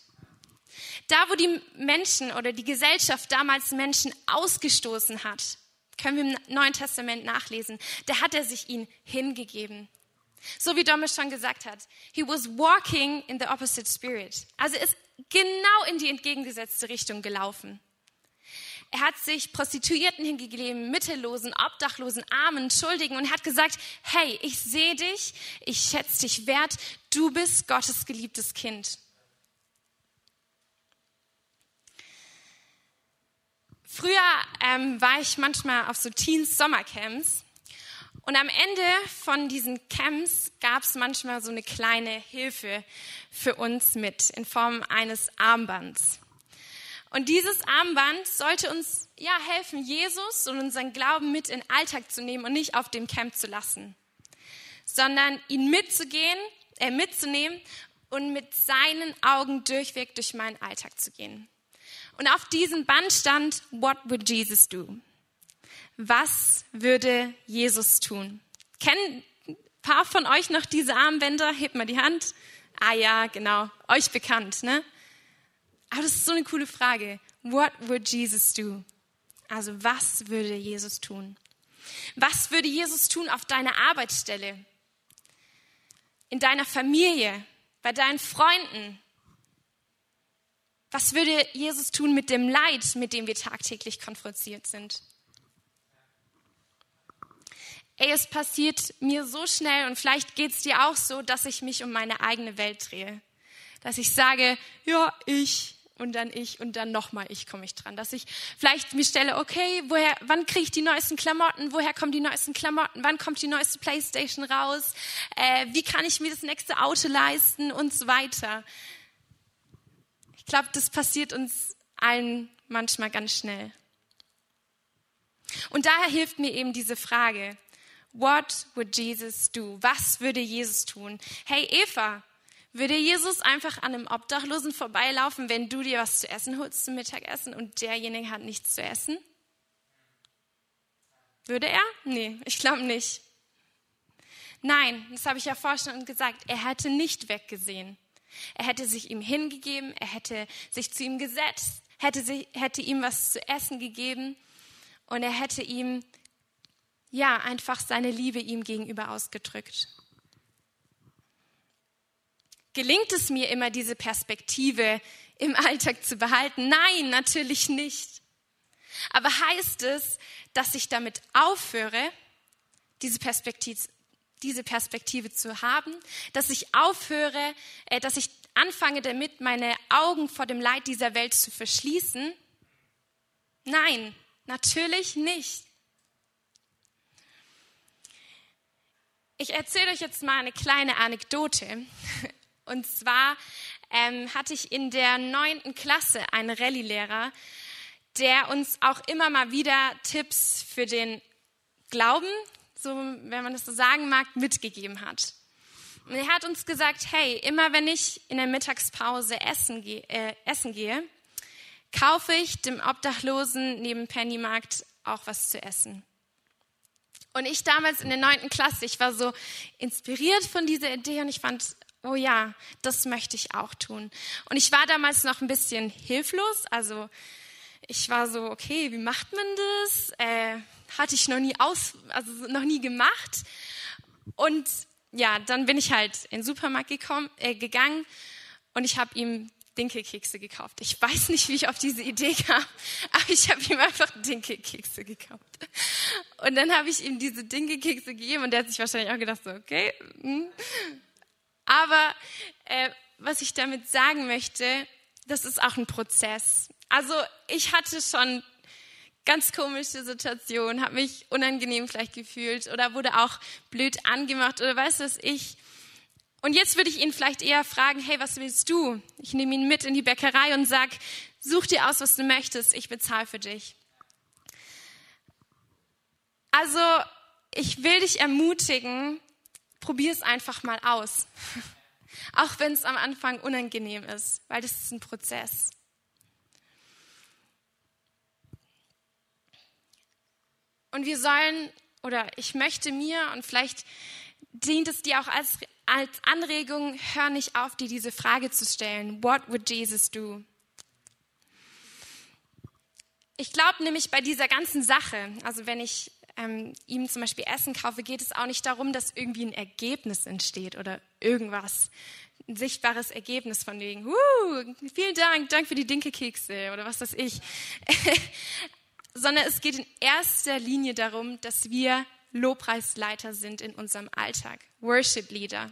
Da, wo die Menschen oder die Gesellschaft damals Menschen ausgestoßen hat, können wir im Neuen Testament nachlesen, da hat er sich ihnen hingegeben. So wie Domis schon gesagt hat, he was walking in the opposite spirit. Also ist genau in die entgegengesetzte Richtung gelaufen. Er hat sich Prostituierten hingegeben, Mittellosen, Obdachlosen, Armen, Schuldigen und hat gesagt, hey, ich sehe dich, ich schätze dich wert, du bist Gottes geliebtes Kind. Früher ähm, war ich manchmal auf so Teens-Sommercamps und am Ende von diesen Camps gab es manchmal so eine kleine Hilfe für uns mit in Form eines Armbands. Und dieses Armband sollte uns ja helfen, Jesus und unseren Glauben mit in den Alltag zu nehmen und nicht auf dem Camp zu lassen, sondern ihn mitzugehen, äh, mitzunehmen und mit seinen Augen durchweg durch meinen Alltag zu gehen. Und auf diesem Band stand, What would Jesus do? Was würde Jesus tun? Kennen ein paar von euch noch diese Armbänder? Hebt mal die Hand. Ah ja, genau. Euch bekannt, ne? Aber das ist so eine coole Frage. What would Jesus do? Also was würde Jesus tun? Was würde Jesus tun auf deiner Arbeitsstelle? In deiner Familie? Bei deinen Freunden? Was würde Jesus tun mit dem Leid, mit dem wir tagtäglich konfrontiert sind? Ey, es passiert mir so schnell und vielleicht geht es dir auch so, dass ich mich um meine eigene Welt drehe. Dass ich sage, ja, ich und dann ich und dann nochmal ich komme ich dran. Dass ich vielleicht mir stelle, okay, woher, wann kriege ich die neuesten Klamotten? Woher kommen die neuesten Klamotten? Wann kommt die neueste Playstation raus? Äh, wie kann ich mir das nächste Auto leisten und so weiter? Ich glaube, das passiert uns allen manchmal ganz schnell. Und daher hilft mir eben diese Frage, What would Jesus do? Was würde Jesus tun? Hey Eva, würde Jesus einfach an einem Obdachlosen vorbeilaufen, wenn du dir was zu essen holst zum Mittagessen und derjenige hat nichts zu essen? Würde er? Nee, ich glaube nicht. Nein, das habe ich ja vorher schon gesagt. Er hätte nicht weggesehen. Er hätte sich ihm hingegeben, er hätte sich zu ihm gesetzt, hätte, sich, hätte ihm was zu essen gegeben und er hätte ihm ja, einfach seine Liebe ihm gegenüber ausgedrückt. Gelingt es mir immer, diese Perspektive im Alltag zu behalten? Nein, natürlich nicht. Aber heißt es, dass ich damit aufhöre, diese Perspektive, diese Perspektive zu haben, dass ich aufhöre, äh, dass ich anfange damit, meine Augen vor dem Leid dieser Welt zu verschließen? Nein, natürlich nicht. Ich erzähle euch jetzt mal eine kleine Anekdote. Und zwar ähm, hatte ich in der neunten Klasse einen Rallye-Lehrer, der uns auch immer mal wieder Tipps für den Glauben, so wenn man das so sagen mag, mitgegeben hat. Und er hat uns gesagt, hey, immer wenn ich in der Mittagspause essen, ge äh, essen gehe, kaufe ich dem Obdachlosen neben Pennymarkt auch was zu essen. Und ich damals in der neunten Klasse, ich war so inspiriert von dieser Idee und ich fand, oh ja, das möchte ich auch tun. Und ich war damals noch ein bisschen hilflos, also ich war so, okay, wie macht man das? Äh, hatte ich noch nie aus, also noch nie gemacht. Und ja, dann bin ich halt in den Supermarkt gekommen, äh, gegangen und ich habe ihm Dinkelkekse gekauft. Ich weiß nicht, wie ich auf diese Idee kam, aber ich habe ihm einfach Dinkelkekse gekauft. Und dann habe ich ihm diese Dinkelkekse gegeben und der hat sich wahrscheinlich auch gedacht, so, okay. Hm. Aber äh, was ich damit sagen möchte, das ist auch ein Prozess. Also ich hatte schon ganz komische Situationen, habe mich unangenehm vielleicht gefühlt oder wurde auch blöd angemacht oder weiß was ich. Und jetzt würde ich ihn vielleicht eher fragen, hey, was willst du? Ich nehme ihn mit in die Bäckerei und sag, such dir aus, was du möchtest, ich bezahle für dich. Also, ich will dich ermutigen, probier es einfach mal aus. Auch wenn es am Anfang unangenehm ist, weil das ist ein Prozess. Und wir sollen, oder ich möchte mir, und vielleicht dient es dir auch als als Anregung, hör nicht auf, dir diese Frage zu stellen. What would Jesus do? Ich glaube nämlich bei dieser ganzen Sache, also wenn ich ähm, ihm zum Beispiel Essen kaufe, geht es auch nicht darum, dass irgendwie ein Ergebnis entsteht oder irgendwas, ein sichtbares Ergebnis von wegen, uh, vielen Dank, Dank für die Dinkelkekse oder was weiß ich, sondern es geht in erster Linie darum, dass wir Lobpreisleiter sind in unserem Alltag, Worship-Leader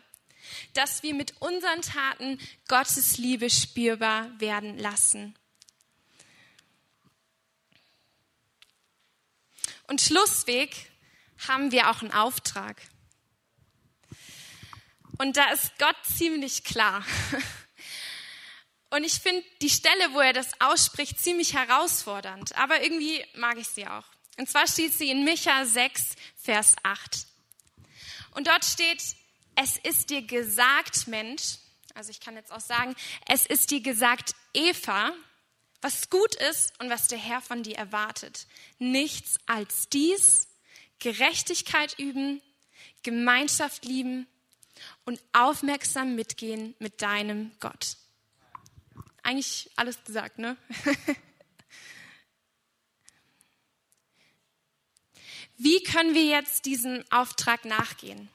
dass wir mit unseren Taten Gottes Liebe spürbar werden lassen. Und Schlussweg haben wir auch einen Auftrag. Und da ist Gott ziemlich klar. Und ich finde die Stelle, wo er das ausspricht, ziemlich herausfordernd. Aber irgendwie mag ich sie auch. Und zwar steht sie in Micha 6, Vers 8. Und dort steht, es ist dir gesagt, Mensch, Also ich kann jetzt auch sagen, es ist dir gesagt, Eva, was gut ist und was der Herr von dir erwartet. Nichts als dies, Gerechtigkeit üben, Gemeinschaft lieben und aufmerksam mitgehen mit deinem Gott. Eigentlich alles gesagt, ne? Wie können wir jetzt diesem Auftrag nachgehen?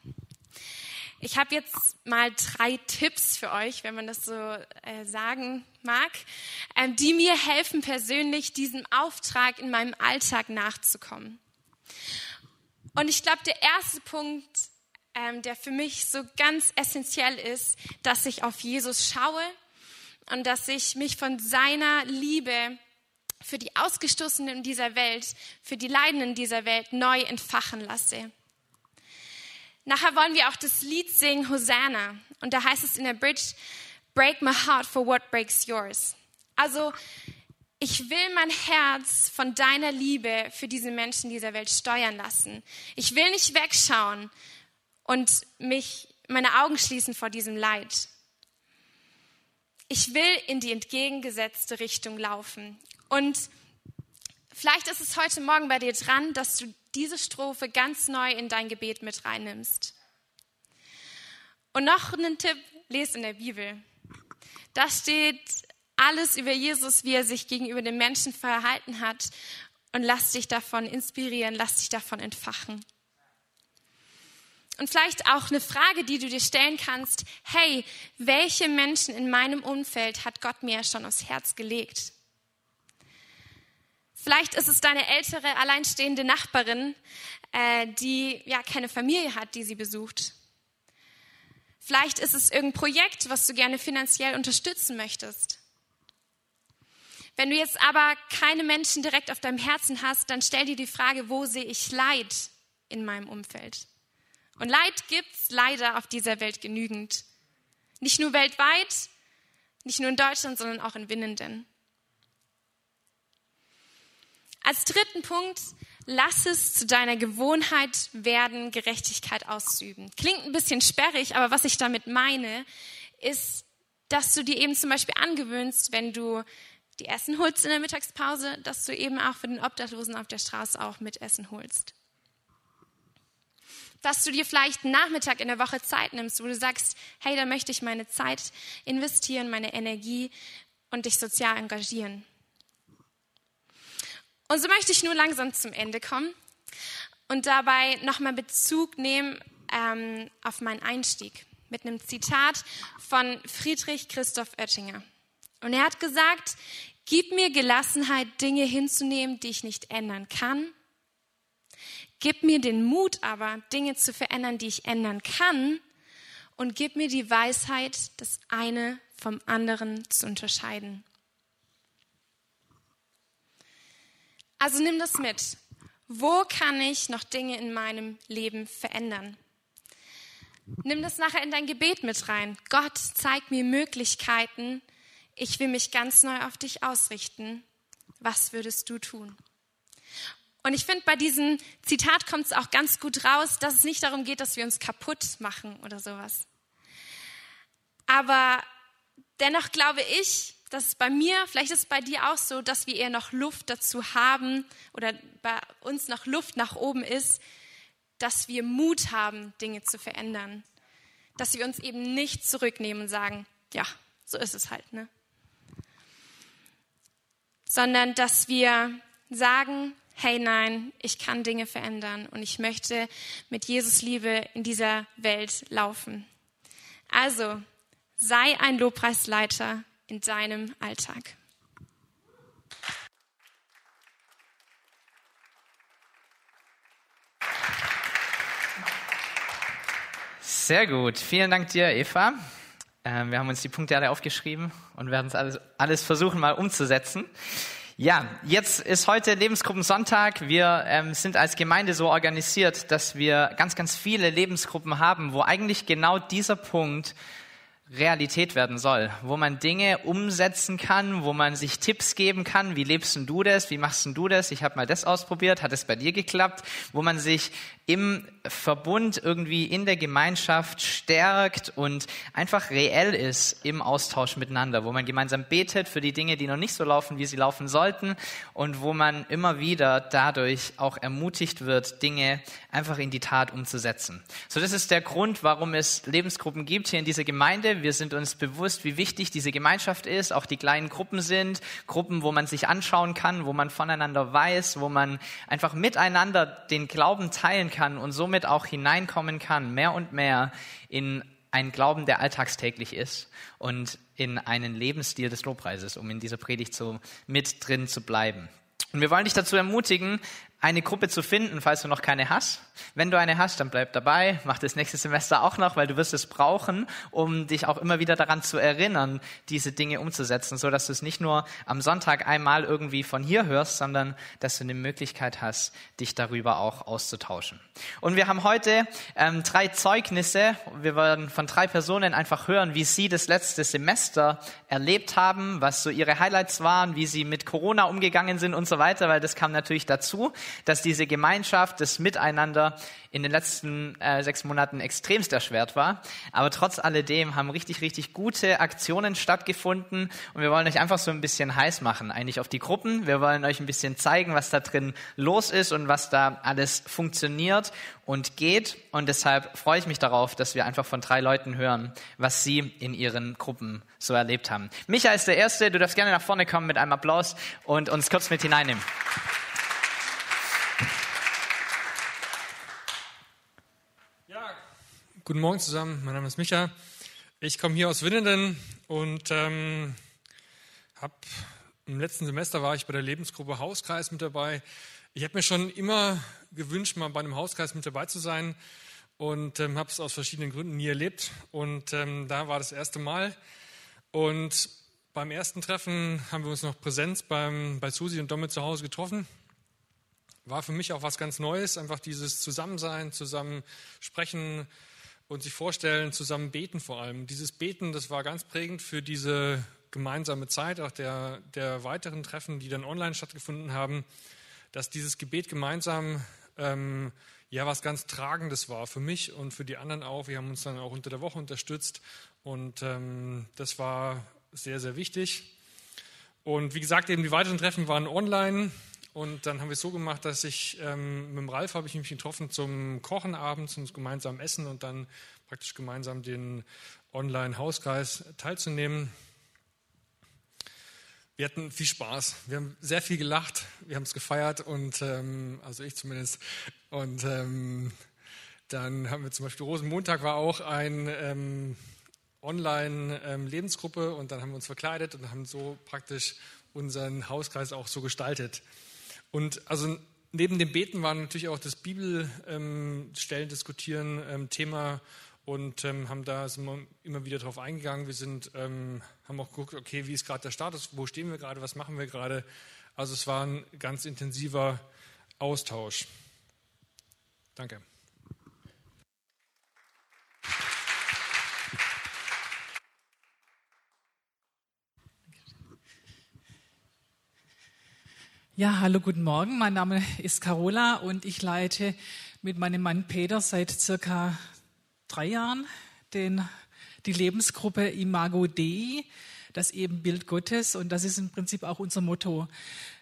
Ich habe jetzt mal drei Tipps für euch, wenn man das so äh, sagen mag, ähm, die mir helfen, persönlich diesem Auftrag in meinem Alltag nachzukommen. Und ich glaube, der erste Punkt, ähm, der für mich so ganz essentiell ist, dass ich auf Jesus schaue und dass ich mich von seiner Liebe für die Ausgestoßenen dieser Welt, für die Leidenden dieser Welt neu entfachen lasse. Nachher wollen wir auch das Lied singen, Hosanna. Und da heißt es in der Bridge, Break my heart for what breaks yours. Also, ich will mein Herz von deiner Liebe für diese Menschen dieser Welt steuern lassen. Ich will nicht wegschauen und mich, meine Augen schließen vor diesem Leid. Ich will in die entgegengesetzte Richtung laufen. Und vielleicht ist es heute Morgen bei dir dran, dass du diese Strophe ganz neu in dein Gebet mit reinnimmst. Und noch einen Tipp, lest in der Bibel. Da steht alles über Jesus, wie er sich gegenüber den Menschen verhalten hat. Und lass dich davon inspirieren, lass dich davon entfachen. Und vielleicht auch eine Frage, die du dir stellen kannst. Hey, welche Menschen in meinem Umfeld hat Gott mir schon aufs Herz gelegt? Vielleicht ist es deine ältere, alleinstehende Nachbarin, äh, die ja keine Familie hat, die sie besucht. Vielleicht ist es irgendein Projekt, was du gerne finanziell unterstützen möchtest. Wenn du jetzt aber keine Menschen direkt auf deinem Herzen hast, dann stell dir die Frage, wo sehe ich Leid in meinem Umfeld? Und Leid gibt's leider auf dieser Welt genügend. Nicht nur weltweit, nicht nur in Deutschland, sondern auch in Winnenden. Als dritten Punkt, lass es zu deiner Gewohnheit werden, Gerechtigkeit auszuüben. Klingt ein bisschen sperrig, aber was ich damit meine, ist, dass du dir eben zum Beispiel angewöhnst, wenn du die Essen holst in der Mittagspause, dass du eben auch für den Obdachlosen auf der Straße auch mit Essen holst. Dass du dir vielleicht einen Nachmittag in der Woche Zeit nimmst, wo du sagst, hey, da möchte ich meine Zeit investieren, meine Energie und dich sozial engagieren. Und so möchte ich nur langsam zum Ende kommen und dabei nochmal Bezug nehmen ähm, auf meinen Einstieg mit einem Zitat von Friedrich Christoph Oettinger. Und er hat gesagt, gib mir Gelassenheit, Dinge hinzunehmen, die ich nicht ändern kann. Gib mir den Mut aber, Dinge zu verändern, die ich ändern kann. Und gib mir die Weisheit, das eine vom anderen zu unterscheiden. Also nimm das mit. Wo kann ich noch Dinge in meinem Leben verändern? Nimm das nachher in dein Gebet mit rein. Gott, zeig mir Möglichkeiten. Ich will mich ganz neu auf dich ausrichten. Was würdest du tun? Und ich finde, bei diesem Zitat kommt es auch ganz gut raus, dass es nicht darum geht, dass wir uns kaputt machen oder sowas. Aber dennoch glaube ich, dass es bei mir, vielleicht ist es bei dir auch so, dass wir eher noch Luft dazu haben oder bei uns noch Luft nach oben ist, dass wir Mut haben, Dinge zu verändern. Dass wir uns eben nicht zurücknehmen und sagen, ja, so ist es halt, ne? Sondern dass wir sagen, hey nein, ich kann Dinge verändern und ich möchte mit Jesus Liebe in dieser Welt laufen. Also, sei ein Lobpreisleiter in deinem Alltag. Sehr gut. Vielen Dank dir, Eva. Ähm, wir haben uns die Punkte alle aufgeschrieben und werden es alles, alles versuchen, mal umzusetzen. Ja, jetzt ist heute Lebensgruppensonntag. Wir ähm, sind als Gemeinde so organisiert, dass wir ganz, ganz viele Lebensgruppen haben, wo eigentlich genau dieser Punkt Realität werden soll, wo man Dinge umsetzen kann, wo man sich Tipps geben kann, wie lebst denn du das, wie machst denn du das, ich habe mal das ausprobiert, hat es bei dir geklappt, wo man sich im Verbund irgendwie in der Gemeinschaft stärkt und einfach reell ist im Austausch miteinander, wo man gemeinsam betet für die Dinge, die noch nicht so laufen, wie sie laufen sollten und wo man immer wieder dadurch auch ermutigt wird, Dinge einfach in die Tat umzusetzen. So, das ist der Grund, warum es Lebensgruppen gibt hier in dieser Gemeinde. Wir sind uns bewusst, wie wichtig diese Gemeinschaft ist, auch die kleinen Gruppen sind, Gruppen, wo man sich anschauen kann, wo man voneinander weiß, wo man einfach miteinander den Glauben teilen kann und somit auch hineinkommen kann, mehr und mehr in einen Glauben, der alltagstäglich ist und in einen Lebensstil des Lobpreises, um in dieser Predigt so mit drin zu bleiben. Und wir wollen dich dazu ermutigen, eine Gruppe zu finden, falls du noch keine hast. Wenn du eine hast, dann bleib dabei, mach das nächste Semester auch noch, weil du wirst es brauchen, um dich auch immer wieder daran zu erinnern, diese Dinge umzusetzen, so dass du es nicht nur am Sonntag einmal irgendwie von hier hörst, sondern dass du eine Möglichkeit hast, dich darüber auch auszutauschen. Und wir haben heute ähm, drei Zeugnisse. Wir werden von drei Personen einfach hören, wie sie das letzte Semester erlebt haben, was so ihre Highlights waren, wie sie mit Corona umgegangen sind und so weiter, weil das kam natürlich dazu dass diese Gemeinschaft, das Miteinander in den letzten äh, sechs Monaten extremst erschwert war. Aber trotz alledem haben richtig, richtig gute Aktionen stattgefunden und wir wollen euch einfach so ein bisschen heiß machen, eigentlich auf die Gruppen. Wir wollen euch ein bisschen zeigen, was da drin los ist und was da alles funktioniert und geht. Und deshalb freue ich mich darauf, dass wir einfach von drei Leuten hören, was sie in ihren Gruppen so erlebt haben. Micha ist der Erste. Du darfst gerne nach vorne kommen mit einem Applaus und uns kurz mit hineinnehmen. Guten Morgen zusammen, mein Name ist Micha. Ich komme hier aus Winnenden und ähm, habe im letzten Semester war ich bei der Lebensgruppe Hauskreis mit dabei. Ich habe mir schon immer gewünscht, mal bei einem Hauskreis mit dabei zu sein und ähm, habe es aus verschiedenen Gründen nie erlebt. Und ähm, da war das erste Mal. Und beim ersten Treffen haben wir uns noch Präsenz beim, bei Susi und Domme zu Hause getroffen. War für mich auch was ganz Neues, einfach dieses Zusammensein, zusammen sprechen, und sich vorstellen, zusammen beten vor allem. Dieses Beten, das war ganz prägend für diese gemeinsame Zeit, auch der, der weiteren Treffen, die dann online stattgefunden haben, dass dieses Gebet gemeinsam ähm, ja was ganz Tragendes war für mich und für die anderen auch. Wir haben uns dann auch unter der Woche unterstützt und ähm, das war sehr, sehr wichtig. Und wie gesagt, eben die weiteren Treffen waren online. Und dann haben wir es so gemacht, dass ich ähm, mit dem Ralf habe ich mich getroffen zum Kochen abends, zum gemeinsamen Essen und dann praktisch gemeinsam den Online-Hauskreis teilzunehmen. Wir hatten viel Spaß. Wir haben sehr viel gelacht. Wir haben es gefeiert und ähm, also ich zumindest. Und ähm, dann haben wir zum Beispiel Rosenmontag war auch ein ähm, Online-Lebensgruppe ähm, und dann haben wir uns verkleidet und haben so praktisch unseren Hauskreis auch so gestaltet. Und also neben dem Beten war natürlich auch das Bibelstellen ähm, diskutieren ähm, Thema und ähm, haben da immer wieder drauf eingegangen. Wir sind, ähm, haben auch geguckt, okay, wie ist gerade der Status, wo stehen wir gerade, was machen wir gerade. Also es war ein ganz intensiver Austausch. Danke. Ja, hallo, guten Morgen. Mein Name ist Carola und ich leite mit meinem Mann Peter seit circa drei Jahren den, die Lebensgruppe Imago Dei, das Ebenbild Gottes. Und das ist im Prinzip auch unser Motto,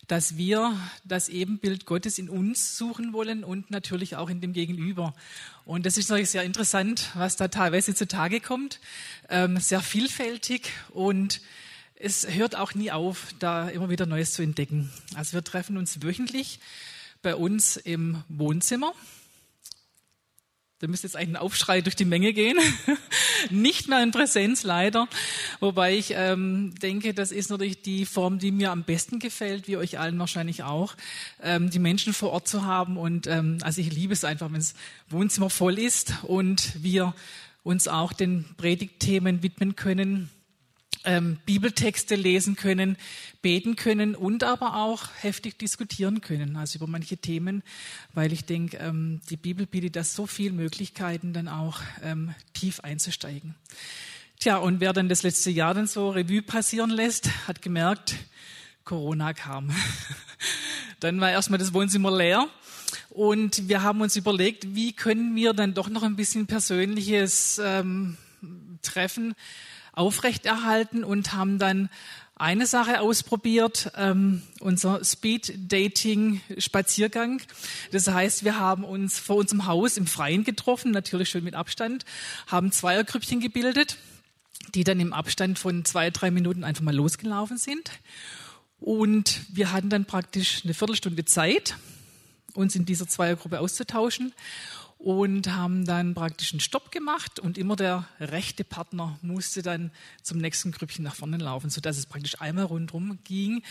dass wir das Ebenbild Gottes in uns suchen wollen und natürlich auch in dem Gegenüber. Und das ist natürlich sehr interessant, was da teilweise zutage kommt. Ähm, sehr vielfältig und es hört auch nie auf, da immer wieder Neues zu entdecken. Also wir treffen uns wöchentlich bei uns im Wohnzimmer. Da müsste jetzt eigentlich ein Aufschrei durch die Menge gehen. Nicht mehr in Präsenz leider. Wobei ich ähm, denke, das ist natürlich die Form, die mir am besten gefällt, wie euch allen wahrscheinlich auch, ähm, die Menschen vor Ort zu haben. Und ähm, also ich liebe es einfach, wenn das Wohnzimmer voll ist und wir uns auch den Predigtthemen widmen können ähm, Bibeltexte lesen können, beten können und aber auch heftig diskutieren können, also über manche Themen, weil ich denke, ähm, die Bibel bietet da so viele Möglichkeiten, dann auch ähm, tief einzusteigen. Tja, und wer dann das letzte Jahr dann so Revue passieren lässt, hat gemerkt, Corona kam. dann war erstmal das Wohnzimmer leer. Und wir haben uns überlegt, wie können wir dann doch noch ein bisschen persönliches ähm, Treffen aufrechterhalten und haben dann eine Sache ausprobiert, ähm, unser Speed-Dating-Spaziergang. Das heißt, wir haben uns vor unserem Haus im Freien getroffen, natürlich schön mit Abstand, haben Zweiergrüppchen gebildet, die dann im Abstand von zwei, drei Minuten einfach mal losgelaufen sind. Und wir hatten dann praktisch eine Viertelstunde Zeit, uns in dieser Zweiergruppe auszutauschen und haben dann praktisch einen Stopp gemacht und immer der rechte Partner musste dann zum nächsten Grüppchen nach vorne laufen, sodass es praktisch einmal rundherum ging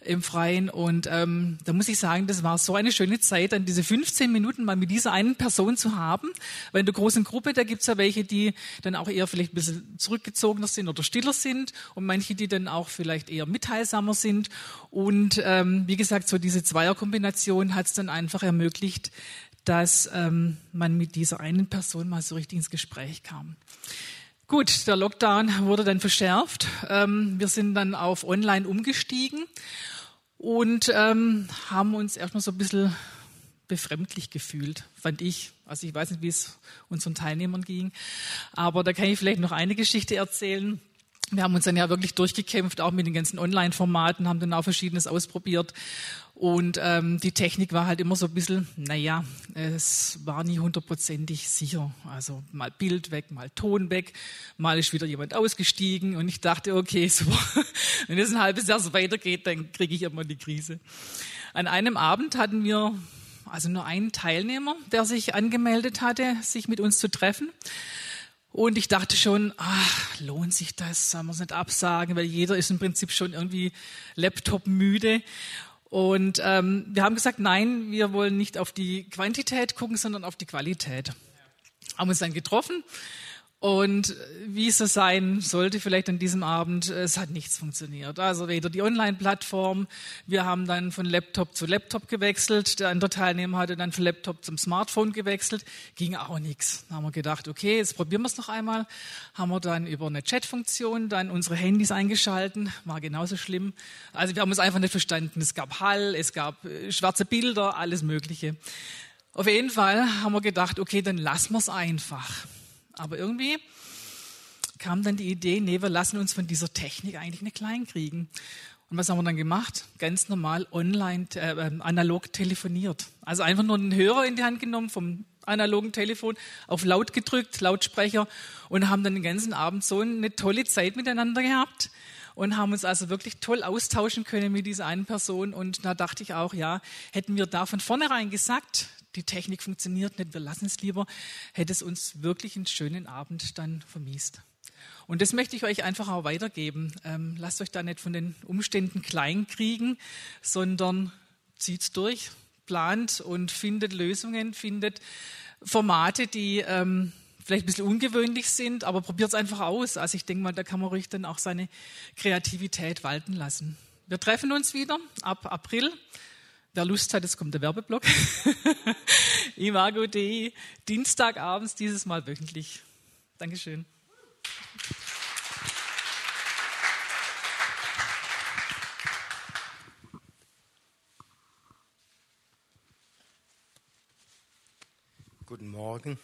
im Freien. Und ähm, da muss ich sagen, das war so eine schöne Zeit, dann diese 15 Minuten mal mit dieser einen Person zu haben. Weil in der großen Gruppe, da gibt's ja welche, die dann auch eher vielleicht ein bisschen zurückgezogener sind oder stiller sind und manche, die dann auch vielleicht eher mitteilsamer sind. Und ähm, wie gesagt, so diese Zweierkombination hat's dann einfach ermöglicht, dass ähm, man mit dieser einen Person mal so richtig ins Gespräch kam. Gut, der Lockdown wurde dann verschärft. Ähm, wir sind dann auf Online umgestiegen und ähm, haben uns erstmal so ein bisschen befremdlich gefühlt, fand ich. Also ich weiß nicht, wie es unseren Teilnehmern ging, aber da kann ich vielleicht noch eine Geschichte erzählen. Wir haben uns dann ja wirklich durchgekämpft, auch mit den ganzen Online-Formaten, haben dann auch Verschiedenes ausprobiert und ähm, die Technik war halt immer so ein bisschen, naja, es war nie hundertprozentig sicher. Also mal Bild weg, mal Ton weg, mal ist wieder jemand ausgestiegen und ich dachte, okay, so, wenn es ein halbes Jahr so weitergeht, dann kriege ich immer die Krise. An einem Abend hatten wir also nur einen Teilnehmer, der sich angemeldet hatte, sich mit uns zu treffen. Und ich dachte schon, ach, lohnt sich das? Sollen wir es nicht absagen? Weil jeder ist im Prinzip schon irgendwie Laptop müde. Und ähm, wir haben gesagt, nein, wir wollen nicht auf die Quantität gucken, sondern auf die Qualität. Haben uns dann getroffen und wie es so sein sollte, vielleicht an diesem Abend, es hat nichts funktioniert. Also weder die Online-Plattform, wir haben dann von Laptop zu Laptop gewechselt, der andere Teilnehmer hatte dann von Laptop zum Smartphone gewechselt, ging auch nichts. Dann haben wir gedacht, okay, jetzt probieren wir es noch einmal. Haben wir dann über eine Chat-Funktion dann unsere Handys eingeschalten, war genauso schlimm. Also wir haben uns einfach nicht verstanden. Es gab Hall, es gab äh, schwarze Bilder, alles Mögliche. Auf jeden Fall haben wir gedacht, okay, dann lassen wir es einfach. Aber irgendwie kam dann die Idee, nee, wir lassen uns von dieser Technik eigentlich nicht klein kriegen. Und was haben wir dann gemacht? Ganz normal online, äh, ähm, analog telefoniert. Also einfach nur einen Hörer in die Hand genommen vom analogen Telefon, auf laut gedrückt, Lautsprecher und haben dann den ganzen Abend so eine tolle Zeit miteinander gehabt und haben uns also wirklich toll austauschen können mit dieser einen Person. Und da dachte ich auch, ja, hätten wir da von vornherein gesagt, die Technik funktioniert nicht, wir lassen es lieber, hätte es uns wirklich einen schönen Abend dann vermiest. Und das möchte ich euch einfach auch weitergeben. Ähm, lasst euch da nicht von den Umständen klein kriegen, sondern zieht durch, plant und findet Lösungen, findet Formate, die ähm, vielleicht ein bisschen ungewöhnlich sind, aber probiert es einfach aus. Also ich denke mal, da kann man ruhig dann auch seine Kreativität walten lassen. Wir treffen uns wieder ab April Wer Lust hat, es kommt der Werbeblock. Imago.de, Dienstagabends, dieses Mal wöchentlich. Dankeschön. Guten Morgen.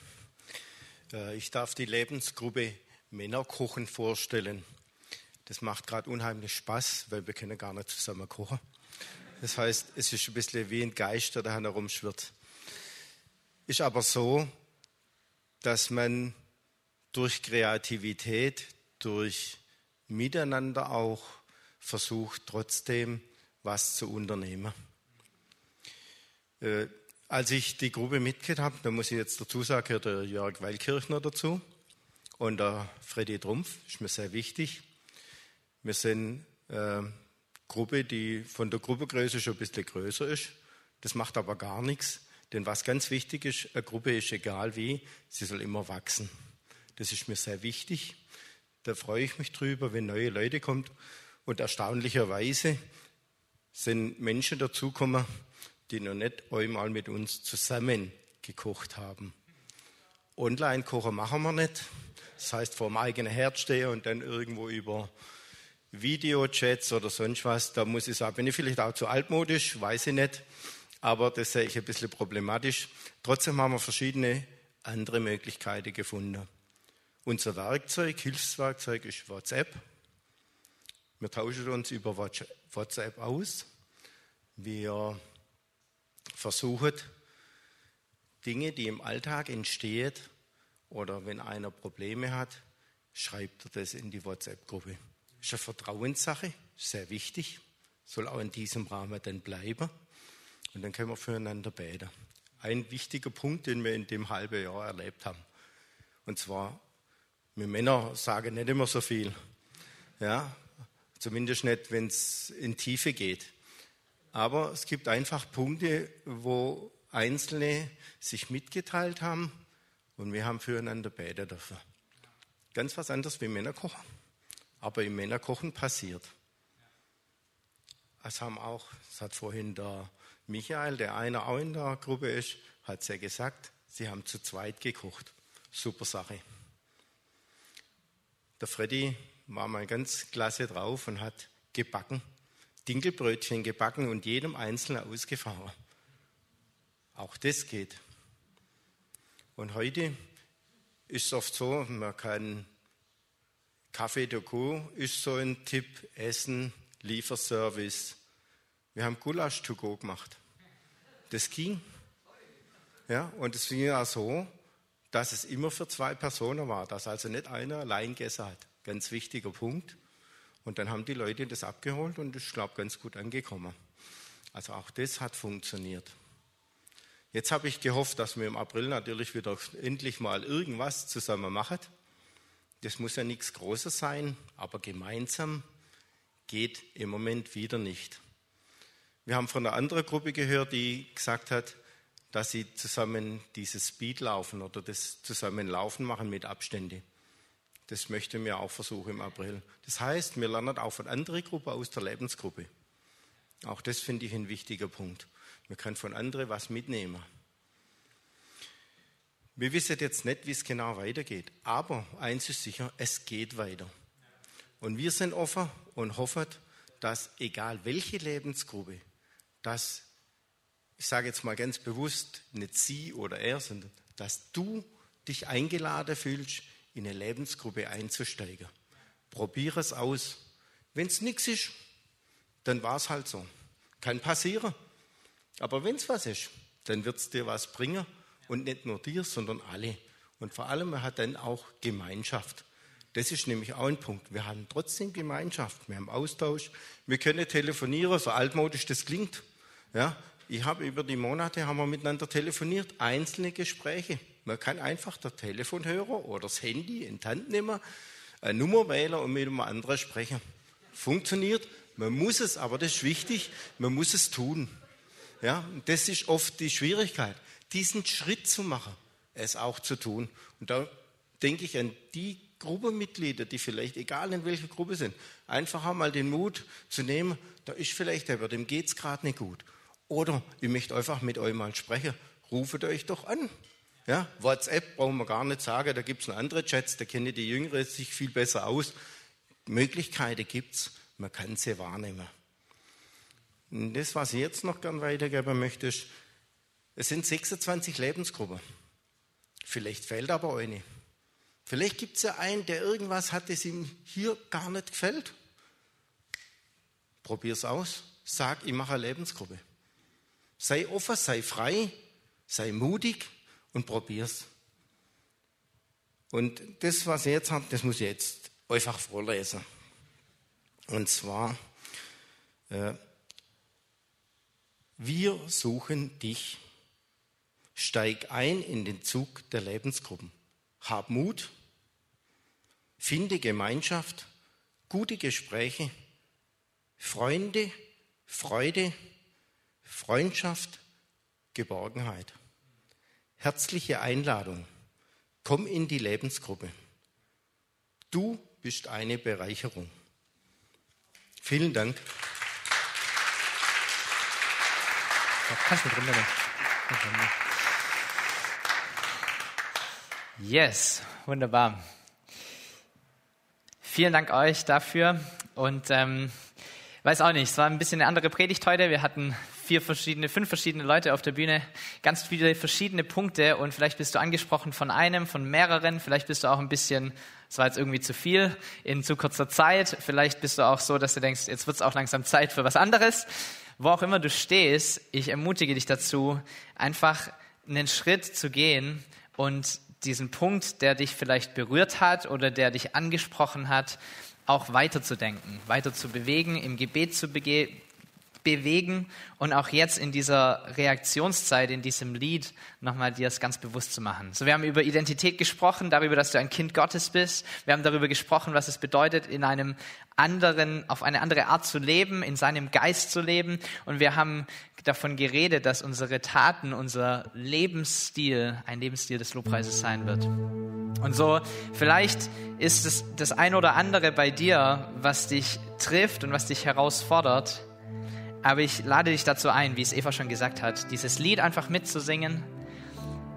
Äh, ich darf die Lebensgruppe Männerkochen vorstellen. Das macht gerade unheimlich Spaß, weil wir können gar nicht zusammen kochen. Das heißt, es ist ein bisschen wie ein Geist, der da herumschwirrt. Ist aber so, dass man durch Kreativität, durch Miteinander auch versucht, trotzdem was zu unternehmen. Äh, als ich die Gruppe mitgekriegt habe, da muss ich jetzt dazu sagen, gehört der Jörg Weilkirchner dazu und der Freddy Trumpf, ist mir sehr wichtig. Wir sind äh, Gruppe, die von der Gruppengröße schon ein bisschen größer ist. Das macht aber gar nichts, denn was ganz wichtig ist, eine Gruppe ist egal wie, sie soll immer wachsen. Das ist mir sehr wichtig. Da freue ich mich drüber, wenn neue Leute kommen. Und erstaunlicherweise sind Menschen dazugekommen, die noch nicht einmal mit uns zusammen gekocht haben. Online-Kochen machen wir nicht. Das heißt, vor dem eigenen Herd stehen und dann irgendwo über Videochats oder sonst was, da muss ich sagen, bin ich vielleicht auch zu altmodisch, weiß ich nicht, aber das sehe ich ein bisschen problematisch. Trotzdem haben wir verschiedene andere Möglichkeiten gefunden. Unser Werkzeug, Hilfswerkzeug ist WhatsApp. Wir tauschen uns über WhatsApp aus. Wir versuchen, Dinge, die im Alltag entstehen, oder wenn einer Probleme hat, schreibt er das in die WhatsApp-Gruppe. Ist eine Vertrauenssache, sehr wichtig, soll auch in diesem Rahmen dann bleiben. Und dann können wir füreinander beten. Ein wichtiger Punkt, den wir in dem halben Jahr erlebt haben. Und zwar, wir Männer sagen nicht immer so viel. Ja, zumindest nicht, wenn es in Tiefe geht. Aber es gibt einfach Punkte, wo Einzelne sich mitgeteilt haben und wir haben füreinander beten dürfen. Ganz was anderes wie Männerkochen. Aber im Männerkochen passiert. Es haben auch, das hat vorhin der Michael, der einer auch in der Gruppe ist, hat es ja gesagt, sie haben zu zweit gekocht. Super Sache. Der Freddy war mal ganz klasse drauf und hat gebacken, Dinkelbrötchen gebacken und jedem Einzelnen ausgefahren. Auch das geht. Und heute ist es oft so, man kann Kaffee de Co. ist so ein Tipp, Essen, Lieferservice. Wir haben Gulasch to go gemacht. Das ging. Ja, und es ging ja so, dass es immer für zwei Personen war, dass also nicht einer allein gegessen hat. Ganz wichtiger Punkt. Und dann haben die Leute das abgeholt und ist, glaube ganz gut angekommen. Also auch das hat funktioniert. Jetzt habe ich gehofft, dass wir im April natürlich wieder endlich mal irgendwas zusammen machen. Das muss ja nichts Großes sein, aber gemeinsam geht im Moment wieder nicht. Wir haben von einer anderen Gruppe gehört, die gesagt hat, dass sie zusammen dieses Speedlaufen oder das Zusammenlaufen machen mit Abstände. Das möchten wir auch versuchen im April. Das heißt, wir lernen auch von anderen Gruppen aus der Lebensgruppe. Auch das finde ich ein wichtiger Punkt. Man kann von anderen was mitnehmen. Wir wissen jetzt nicht, wie es genau weitergeht, aber eins ist sicher, es geht weiter. Und wir sind offen und hoffen, dass egal welche Lebensgruppe, dass, ich sage jetzt mal ganz bewusst, nicht sie oder er, sondern dass du dich eingeladen fühlst, in eine Lebensgruppe einzusteigen. Probiere es aus. Wenn es nichts ist, dann war es halt so. Kann passieren. Aber wenn es was ist, dann wird es dir was bringen und nicht nur dir, sondern alle. Und vor allem, man hat dann auch Gemeinschaft. Das ist nämlich auch ein Punkt. Wir haben trotzdem Gemeinschaft, wir haben Austausch, wir können telefonieren, so altmodisch das klingt. Ja, ich habe über die Monate haben wir miteinander telefoniert, einzelne Gespräche. Man kann einfach der Telefonhörer oder das Handy in die Hand nehmen, eine Nummer wählen und mit einem anderen sprechen. Funktioniert. Man muss es, aber das ist wichtig, man muss es tun. Ja, das ist oft die Schwierigkeit, diesen Schritt zu machen, es auch zu tun. Und da denke ich an die Gruppenmitglieder, die vielleicht, egal in welcher Gruppe sind, einfach einmal den Mut zu nehmen, da ist vielleicht der, dem geht es gerade nicht gut. Oder ich möchte einfach mit euch mal sprechen, rufet euch doch an. Ja, WhatsApp brauchen wir gar nicht sagen, da gibt es noch andere Chats, da kennen die Jüngeren sich viel besser aus. Möglichkeiten gibt es, man kann sie wahrnehmen. Und das, was ich jetzt noch gern weitergeben möchte, ist, es sind 26 Lebensgruppen. Vielleicht fehlt aber eine. Vielleicht gibt es ja einen, der irgendwas hat, das ihm hier gar nicht gefällt. Probier es aus. Sag, ich mache eine Lebensgruppe. Sei offen, sei frei, sei mutig und probier's. Und das, was ich jetzt habe, das muss ich jetzt einfach vorlesen. Und zwar, äh, wir suchen dich. Steig ein in den Zug der Lebensgruppen. Hab Mut, finde Gemeinschaft, gute Gespräche, Freunde, Freude, Freundschaft, Geborgenheit. Herzliche Einladung. Komm in die Lebensgruppe. Du bist eine Bereicherung. Vielen Dank. Yes, wunderbar. Vielen Dank euch dafür und ähm, weiß auch nicht, es war ein bisschen eine andere Predigt heute. Wir hatten vier verschiedene, fünf verschiedene Leute auf der Bühne, ganz viele verschiedene Punkte und vielleicht bist du angesprochen von einem, von mehreren, vielleicht bist du auch ein bisschen, es war jetzt irgendwie zu viel in zu kurzer Zeit, vielleicht bist du auch so, dass du denkst, jetzt wird es auch langsam Zeit für was anderes. Wo auch immer du stehst, ich ermutige dich dazu, einfach einen Schritt zu gehen und diesen Punkt, der dich vielleicht berührt hat oder der dich angesprochen hat, auch weiterzudenken, weiter zu bewegen, im Gebet zu bewegen und auch jetzt in dieser Reaktionszeit, in diesem Lied, nochmal dir das ganz bewusst zu machen. So, wir haben über Identität gesprochen, darüber, dass du ein Kind Gottes bist. Wir haben darüber gesprochen, was es bedeutet, in einem anderen, auf eine andere Art zu leben, in seinem Geist zu leben. Und wir haben davon geredet, dass unsere Taten, unser Lebensstil ein Lebensstil des Lobpreises sein wird. Und so, vielleicht ist es das ein oder andere bei dir, was dich trifft und was dich herausfordert. Aber ich lade dich dazu ein, wie es Eva schon gesagt hat, dieses Lied einfach mitzusingen,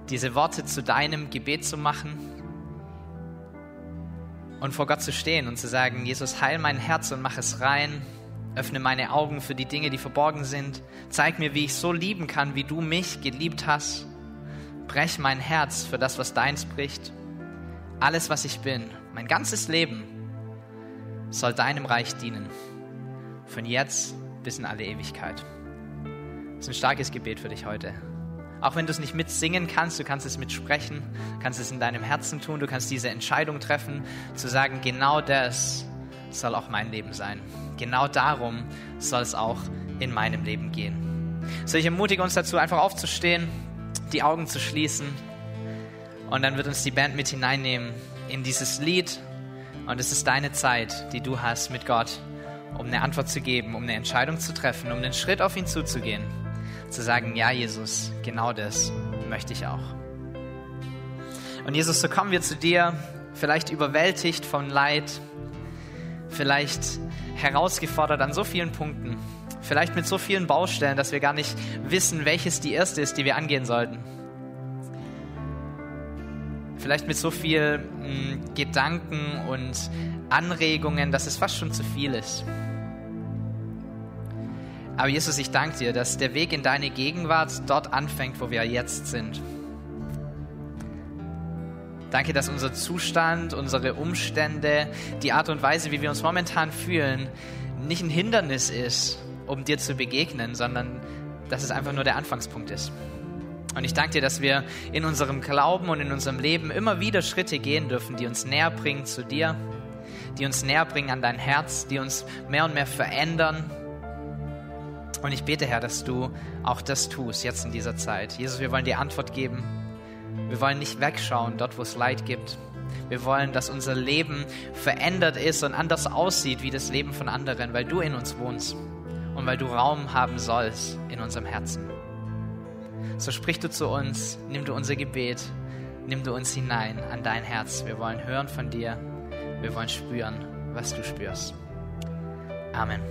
diese Worte zu deinem Gebet zu machen und vor Gott zu stehen und zu sagen, Jesus, heil mein Herz und mach es rein, öffne meine Augen für die Dinge, die verborgen sind, zeig mir, wie ich so lieben kann, wie du mich geliebt hast, brech mein Herz für das, was deins bricht, alles, was ich bin, mein ganzes Leben soll deinem Reich dienen, von jetzt bis in alle Ewigkeit. Das ist ein starkes Gebet für dich heute. Auch wenn du es nicht mitsingen kannst, du kannst es mitsprechen, kannst es in deinem Herzen tun, du kannst diese Entscheidung treffen, zu sagen, genau das soll auch mein Leben sein. Genau darum soll es auch in meinem Leben gehen. So, ich ermutige uns dazu, einfach aufzustehen, die Augen zu schließen und dann wird uns die Band mit hineinnehmen in dieses Lied und es ist deine Zeit, die du hast mit Gott um eine Antwort zu geben, um eine Entscheidung zu treffen, um einen Schritt auf ihn zuzugehen. Zu sagen, ja Jesus, genau das möchte ich auch. Und Jesus, so kommen wir zu dir, vielleicht überwältigt von Leid, vielleicht herausgefordert an so vielen Punkten, vielleicht mit so vielen Baustellen, dass wir gar nicht wissen, welches die erste ist, die wir angehen sollten. Vielleicht mit so viel mh, mm, Gedanken und Anregungen, dass es fast schon zu viel ist. Aber Jesus, ich danke dir, dass der Weg in deine Gegenwart dort anfängt, wo wir jetzt sind. Danke, dass unser Zustand, unsere Umstände, die Art und Weise, wie wir uns momentan fühlen, nicht ein Hindernis ist, um dir zu begegnen, sondern dass es einfach nur der Anfangspunkt ist. Und ich danke dir, dass wir in unserem Glauben und in unserem Leben immer wieder Schritte gehen dürfen, die uns näher bringen zu dir, die uns näher bringen an dein Herz, die uns mehr und mehr verändern, und ich bete, Herr, dass du auch das tust, jetzt in dieser Zeit. Jesus, wir wollen dir Antwort geben. Wir wollen nicht wegschauen, dort, wo es Leid gibt. Wir wollen, dass unser Leben verändert ist und anders aussieht wie das Leben von anderen, weil du in uns wohnst und weil du Raum haben sollst in unserem Herzen. So sprich du zu uns, nimm du unser Gebet, nimm du uns hinein an dein Herz. Wir wollen hören von dir, wir wollen spüren, was du spürst. Amen.